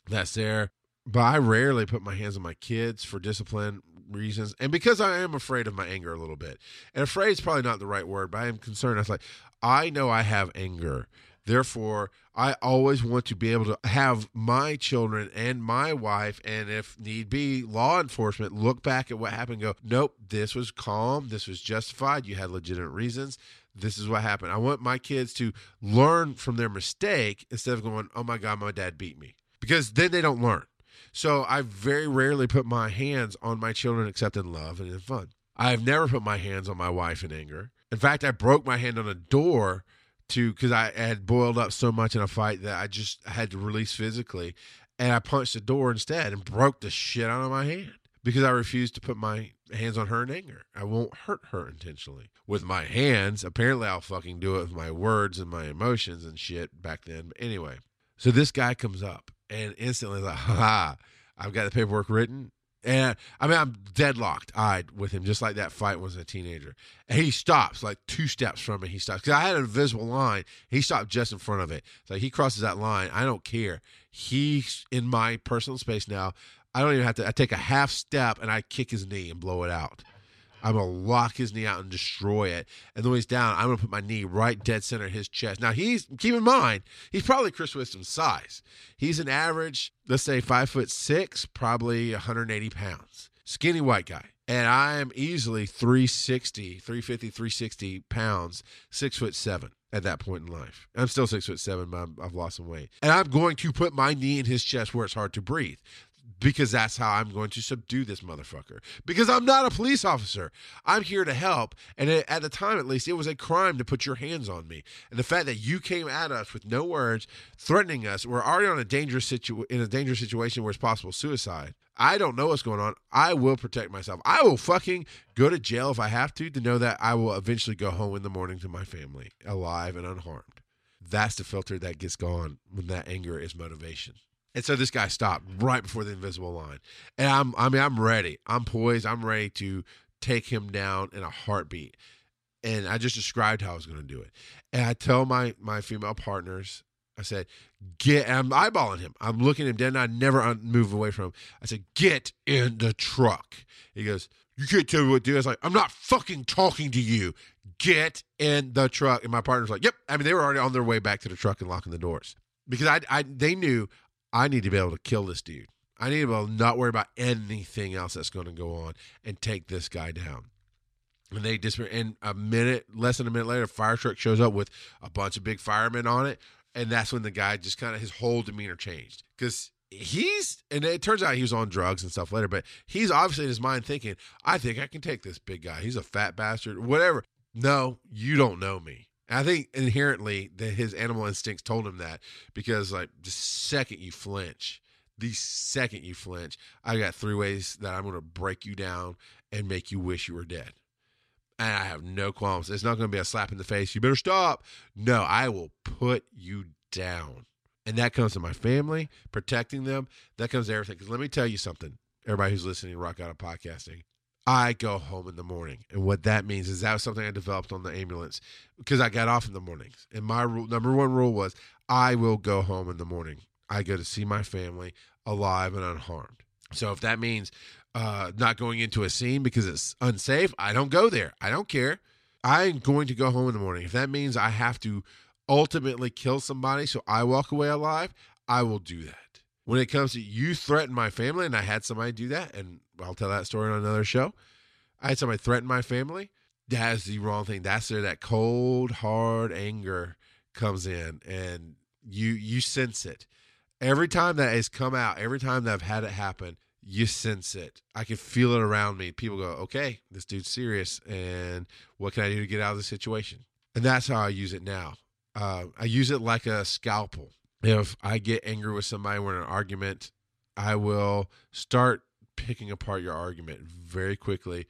that's there but I rarely put my hands on my kids for discipline reasons, and because I am afraid of my anger a little bit. And afraid is probably not the right word, but I am concerned. I was like, I know I have anger Therefore, I always want to be able to have my children and my wife, and if need be, law enforcement look back at what happened and go, nope, this was calm. This was justified. You had legitimate reasons. This is what happened. I want my kids to learn from their mistake instead of going, oh my God, my dad beat me. Because then they don't learn. So I very rarely put my hands on my children except in love and in fun. I've never put my hands on my wife in anger. In fact, I broke my hand on a door to because I had boiled up so much in a fight that I just had to release physically, and I punched the door instead and broke the shit out of my hand because I refused to put my hands on her in anger. I won't hurt her intentionally with my hands. Apparently, I'll fucking do it with my words and my emotions and shit back then. But anyway, so this guy comes up and instantly like, ha, I've got the paperwork written. And I mean, I'm deadlocked eyed with him, just like that fight was a teenager. And he stops like two steps from me. He stops because I had an invisible line. He stopped just in front of it. So he crosses that line. I don't care. He's in my personal space now. I don't even have to. I take a half step and I kick his knee and blow it out. I'm gonna lock his knee out and destroy it. And then when he's down, I'm gonna put my knee right dead center in his chest. Now he's keep in mind, he's probably Chris Wisdom's size. He's an average, let's say five foot six, probably 180 pounds. Skinny white guy. And I'm easily 360, 350, 360 pounds, six foot seven at that point in life. I'm still six foot seven, but i have lost some weight. And I'm going to put my knee in his chest where it's hard to breathe because that's how I'm going to subdue this motherfucker. Because I'm not a police officer. I'm here to help. And at the time, at least, it was a crime to put your hands on me. And the fact that you came at us with no words, threatening us, we're already on a dangerous situ- in a dangerous situation where it's possible suicide. I don't know what's going on. I will protect myself. I will fucking go to jail if I have to to know that I will eventually go home in the morning to my family alive and unharmed. That's the filter that gets gone when that anger is motivation. And so this guy stopped right before the invisible line. And I'm I mean I'm ready. I'm poised. I'm ready to take him down in a heartbeat. And I just described how I was going to do it. And I tell my my female partners, I said, "Get." I'm eyeballing him. I'm looking at him dead, and I never move away from him. I said, "Get in the truck." He goes, "You can't tell me what to do." I was like, "I'm not fucking talking to you. Get in the truck." And my partner's like, "Yep." I mean, they were already on their way back to the truck and locking the doors because I, I they knew I need to be able to kill this dude. I need to be able to not worry about anything else that's going to go on and take this guy down. And they disappear. And a minute, less than a minute later, a fire truck shows up with a bunch of big firemen on it. And that's when the guy just kind of his whole demeanor changed because he's and it turns out he was on drugs and stuff later, but he's obviously in his mind thinking, I think I can take this big guy. He's a fat bastard, whatever. No, you don't know me. And I think inherently that his animal instincts told him that because like the second you flinch, the second you flinch, I got three ways that I'm going to break you down and make you wish you were dead. And I have no qualms. It's not going to be a slap in the face. You better stop. No, I will put you down. And that comes to my family, protecting them. That comes to everything. Because let me tell you something, everybody who's listening to Rock God of Podcasting. I go home in the morning. And what that means is that was something I developed on the ambulance because I got off in the mornings. And my rule, number one rule was I will go home in the morning. I go to see my family alive and unharmed. So if that means uh, not going into a scene because it's unsafe, I don't go there. I don't care. I'm going to go home in the morning. If that means I have to ultimately kill somebody so I walk away alive, I will do that when it comes to you threaten my family, and I had somebody do that, and I'll tell that story on another show. I had somebody threaten my family. That is the wrong thing. That's where that cold, hard anger comes in, and you you sense it every time that has come out. Every time that I've had it happen, you sense it. I can feel it around me. People go, "Okay, this dude's serious, and what can I do to get out of the situation?" And that's how I use it now. Uh, I use it like a scalpel if I get angry with somebody, we're in an argument, I will start picking apart your argument very quickly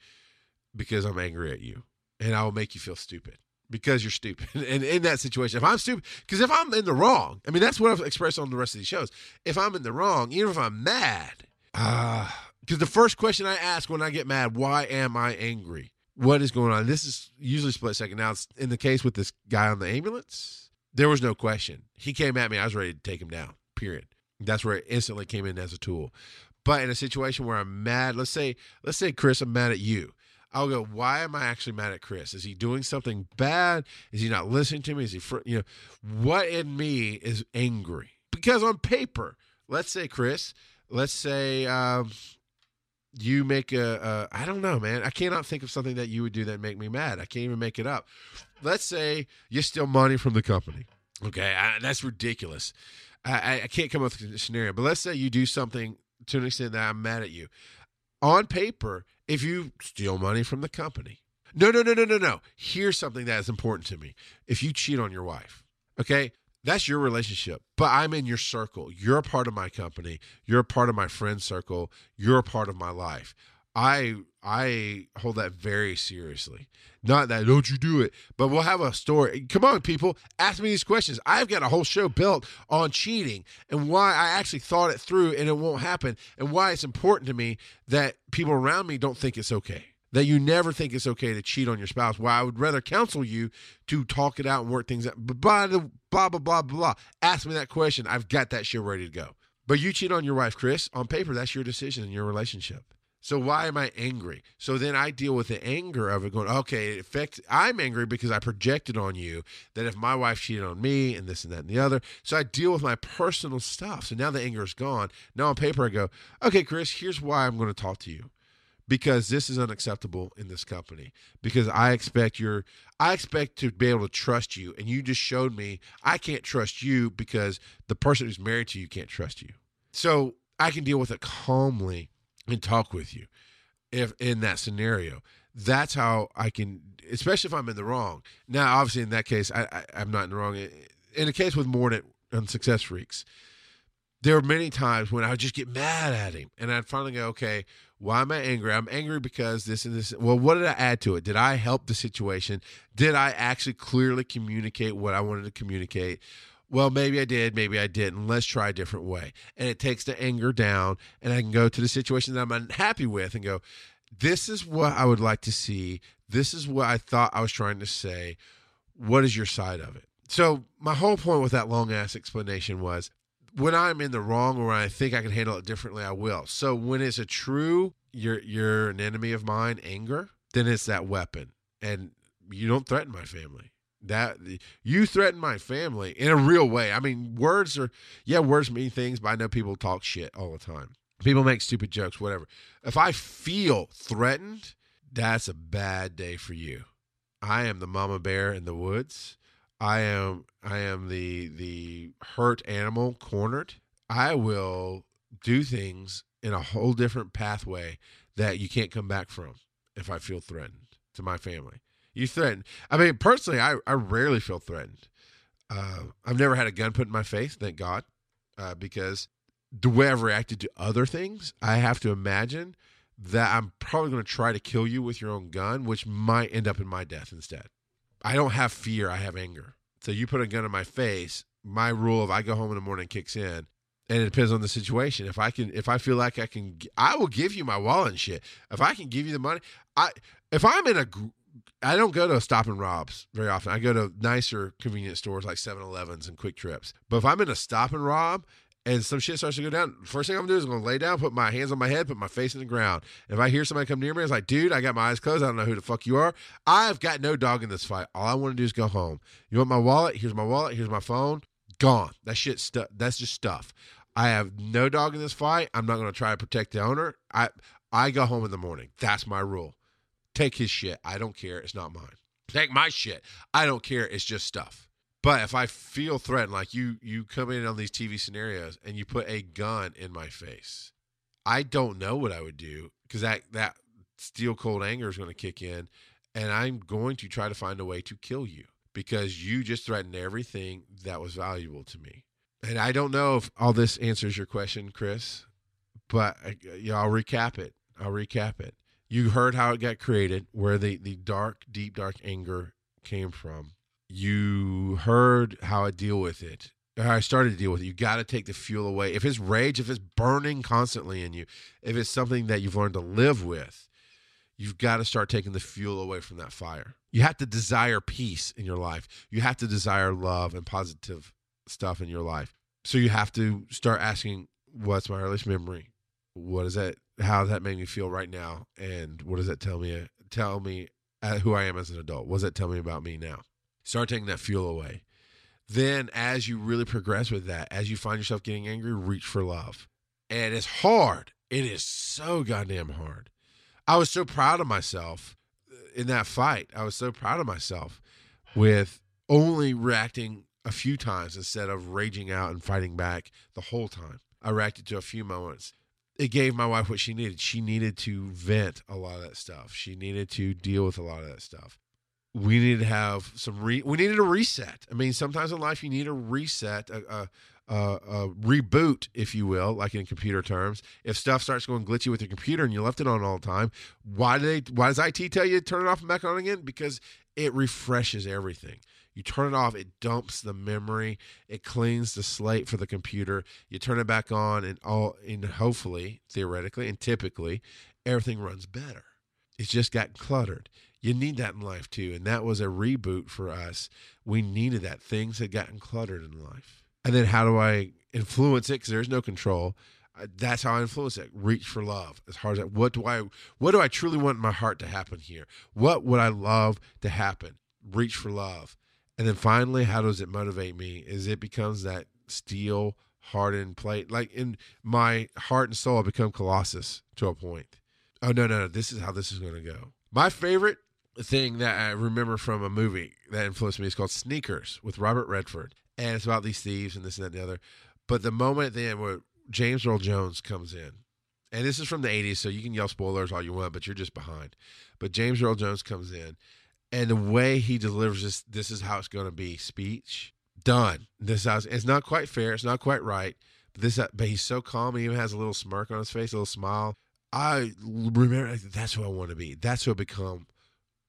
because I'm angry at you. And I will make you feel stupid because you're stupid. And in that situation, if I'm stupid, because if I'm in the wrong, I mean, that's what I've expressed on the rest of these shows. If I'm in the wrong, even if I'm mad, uh, because the first question I ask when I get mad, why am I angry? What is going on? This is usually split second. Now, it's in the case with this guy on the ambulance there was no question. He came at me. I was ready to take him down. Period. That's where it instantly came in as a tool. But in a situation where I'm mad, let's say, let's say, Chris, I'm mad at you. I'll go, why am I actually mad at Chris? Is he doing something bad? Is he not listening to me? Is he, fr- you know, what in me is angry? Because on paper, let's say Chris, let's say um, you make a, a, I don't know, man. I cannot think of something that you would do that make me mad. I can't even make it up. Let's say you steal money from the company. Okay, I, that's ridiculous. I, I can't come up with a scenario, but let's say you do something to an extent that I'm mad at you. On paper, if you steal money from the company, no, no, no, no, no, no. Here's something that is important to me. If you cheat on your wife, okay, that's your relationship, but I'm in your circle. You're a part of my company. You're a part of my friend circle. You're a part of my life. I I hold that very seriously. Not that don't you do it, but we'll have a story. Come on, people, ask me these questions. I've got a whole show built on cheating and why I actually thought it through and it won't happen, and why it's important to me that people around me don't think it's okay. That you never think it's okay to cheat on your spouse. Why I would rather counsel you to talk it out and work things out. Blah blah blah blah blah. Ask me that question. I've got that shit ready to go. But you cheat on your wife, Chris. On paper, that's your decision in your relationship. So why am I angry? So then I deal with the anger of it going, okay, it affects I'm angry because I projected on you that if my wife cheated on me and this and that and the other. So I deal with my personal stuff. So now the anger is gone. Now on paper I go, okay, Chris, here's why I'm going to talk to you. Because this is unacceptable in this company. Because I expect your I expect to be able to trust you. And you just showed me I can't trust you because the person who's married to you can't trust you. So I can deal with it calmly and talk with you if in that scenario. That's how i can especially if i'm in the wrong. Now obviously in that case i, I am not in the wrong. In a case with Mordant on success freaks there were many times when i would just get mad at him and i'd finally go okay why am i angry? I'm angry because this and this. Well what did i add to it? Did i help the situation? Did i actually clearly communicate what i wanted to communicate well, maybe I did, maybe I didn't. Let's try a different way. And it takes the anger down, and I can go to the situation that I'm unhappy with and go, this is what I would like to see. This is what I thought I was trying to say. What is your side of it? So, my whole point with that long ass explanation was when I'm in the wrong or I think I can handle it differently, I will. So, when it's a true, you're, you're an enemy of mine, anger, then it's that weapon. And you don't threaten my family that you threaten my family in a real way. I mean, words are yeah, words mean things, but I know people talk shit all the time. People make stupid jokes, whatever. If I feel threatened, that's a bad day for you. I am the mama bear in the woods. I am I am the the hurt animal cornered. I will do things in a whole different pathway that you can't come back from if I feel threatened to my family. You threaten. I mean, personally, I, I rarely feel threatened. Uh, I've never had a gun put in my face, thank God, uh, because the way I've reacted to other things, I have to imagine that I'm probably going to try to kill you with your own gun, which might end up in my death instead. I don't have fear, I have anger. So you put a gun in my face, my rule of I go home in the morning kicks in. And it depends on the situation. If I can, if I feel like I can, I will give you my wallet and shit. If I can give you the money, I, if I'm in a I don't go to Stop and Robs very often. I go to nicer convenience stores like 7-Elevens and QuikTrips. But if I'm in a Stop and Rob and some shit starts to go down, first thing I'm gonna do is I'm gonna lay down, put my hands on my head, put my face in the ground. If I hear somebody come near me, it's like, dude, I got my eyes closed. I don't know who the fuck you are. I've got no dog in this fight. All I want to do is go home. You want my wallet? Here's my wallet. Here's my phone. Gone. That shit. That's just stuff. I have no dog in this fight. I'm not gonna try to protect the owner. I I go home in the morning. That's my rule. Take his shit. I don't care. It's not mine. Take my shit. I don't care. It's just stuff. But if I feel threatened, like you you come in on these TV scenarios and you put a gun in my face, I don't know what I would do because that that steel cold anger is going to kick in, and I'm going to try to find a way to kill you because you just threatened everything that was valuable to me. And I don't know if all this answers your question, Chris, but uh, I, you know, I'll recap it. I'll recap it you heard how it got created, where the, the dark, deep, dark anger came from. You heard how I deal with it. I started to deal with it. You got to take the fuel away. If it's rage, if it's burning constantly in you, if it's something that you've learned to live with, you've got to start taking the fuel away from that fire. You have to desire peace in your life. You have to desire love and positive stuff in your life. So you have to start asking, what's my earliest memory? What is that how that made me feel right now and what does that tell me tell me uh, who I am as an adult? What does that tell me about me now? Start taking that fuel away. Then, as you really progress with that, as you find yourself getting angry, reach for love. And it's hard. It is so goddamn hard. I was so proud of myself in that fight. I was so proud of myself with only reacting a few times instead of raging out and fighting back the whole time. I reacted to a few moments. It gave my wife what she needed. She needed to vent a lot of that stuff. She needed to deal with a lot of that stuff. We needed to have some re. We needed a reset. I mean, sometimes in life you need a reset, a, a, a, a reboot, if you will, like in computer terms. If stuff starts going glitchy with your computer and you left it on all the time, why do they? Why does IT tell you to turn it off and back on again? Because it refreshes everything. You turn it off, it dumps the memory, it cleans the slate for the computer. You turn it back on, and all, and hopefully, theoretically, and typically, everything runs better. It's just got cluttered. You need that in life too, and that was a reboot for us. We needed that. Things had gotten cluttered in life, and then how do I influence it? Because there's no control. Uh, that's how I influence it. Reach for love as hard as that. What do I? What do I truly want in my heart to happen here? What would I love to happen? Reach for love and then finally, how does it motivate me? Is it becomes that steel hardened plate. Like in my heart and soul, I become Colossus to a point. Oh no, no, no. This is how this is gonna go. My favorite thing that I remember from a movie that influenced me is called Sneakers with Robert Redford. And it's about these thieves and this and that and the other. But the moment at the end where James Earl Jones comes in, and this is from the 80s, so you can yell spoilers all you want, but you're just behind. But James Earl Jones comes in and the way he delivers this this is how it's going to be speech done. This is, it's not quite fair it's not quite right but this but he's so calm he even has a little smirk on his face a little smile. I remember that's who i want to be. That's who i become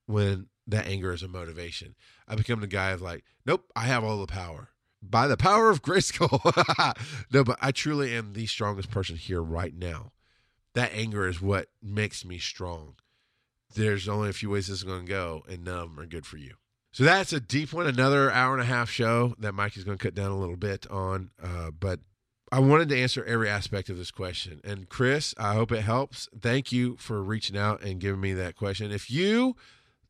when that anger is a motivation. I become the guy of like nope i have all the power. By the power of Grayskull. no, but I truly am the strongest person here right now. That anger is what makes me strong there's only a few ways this is going to go, and none of them are good for you. So that's a deep one, another hour and a half show that Mike is going to cut down a little bit on. Uh, but I wanted to answer every aspect of this question. And Chris, I hope it helps. Thank you for reaching out and giving me that question. If you,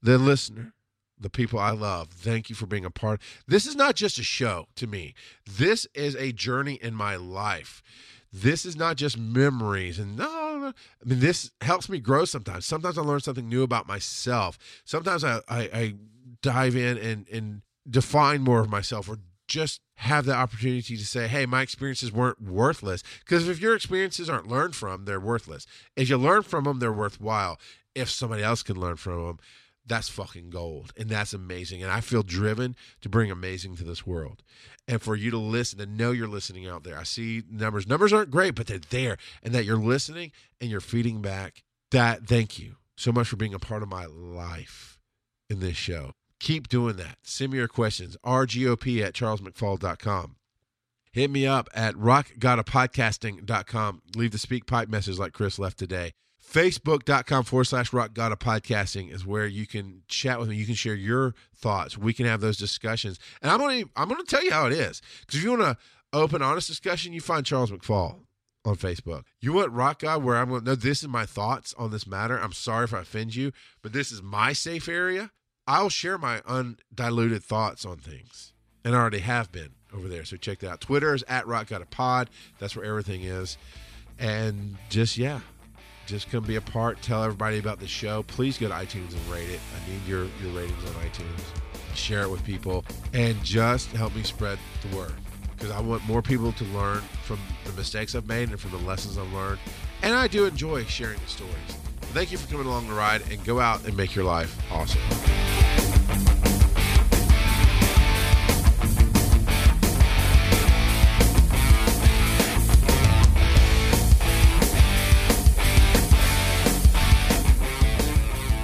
the listener, the people I love, thank you for being a part. This is not just a show to me. This is a journey in my life. This is not just memories and no, I mean, this helps me grow sometimes. Sometimes I learn something new about myself. Sometimes I, I, I dive in and, and define more of myself or just have the opportunity to say, hey, my experiences weren't worthless. Because if your experiences aren't learned from, they're worthless. If you learn from them, they're worthwhile. If somebody else can learn from them, that's fucking gold. And that's amazing. And I feel driven to bring amazing to this world and for you to listen and know you're listening out there. I see numbers. Numbers aren't great, but they're there and that you're listening and you're feeding back. That thank you so much for being a part of my life in this show. Keep doing that. Send me your questions. RGOP at charlesmcfall.com. Hit me up at rockgodofpodcasting.com. Leave the SpeakPipe message like Chris left today. Facebook.com forward slash rock god of podcasting is where you can chat with me. You can share your thoughts. We can have those discussions. And I'm gonna I'm gonna tell you how it is. Because if you want to open honest discussion, you find Charles McFall on Facebook. You want Rock God where I'm gonna no, this is my thoughts on this matter. I'm sorry if I offend you, but this is my safe area. I'll share my undiluted thoughts on things. And I already have been over there. So check that out. Twitter is at Rock God of Pod. That's where everything is. And just yeah, just come be a part. Tell everybody about the show. Please go to iTunes and rate it. I need your, your ratings on iTunes. Share it with people and just help me spread the word because I want more people to learn from the mistakes I've made and from the lessons I've learned. And I do enjoy sharing the stories. Thank you for coming along the ride and go out and make your life awesome.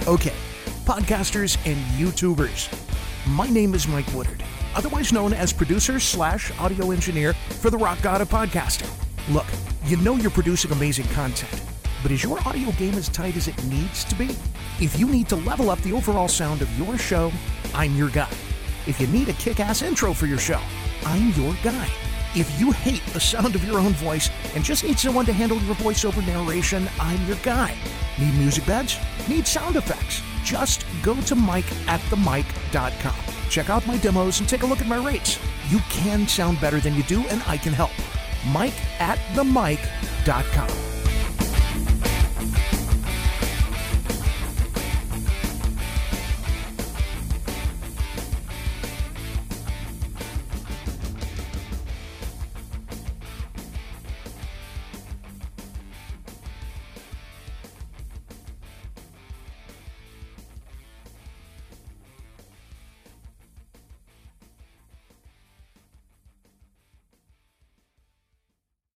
Okay, podcasters and YouTubers. My name is Mike Woodard, otherwise known as producer slash audio engineer for the Rock God of Podcasting. Look, you know you're producing amazing content, but is your audio game as tight as it needs to be? If you need to level up the overall sound of your show, I'm your guy. If you need a kick ass intro for your show, I'm your guy. If you hate the sound of your own voice and just need someone to handle your voiceover narration, I'm your guy. Need music beds? Need sound effects? Just go to mikeatthemic.com. Check out my demos and take a look at my rates. You can sound better than you do, and I can help. Mike at.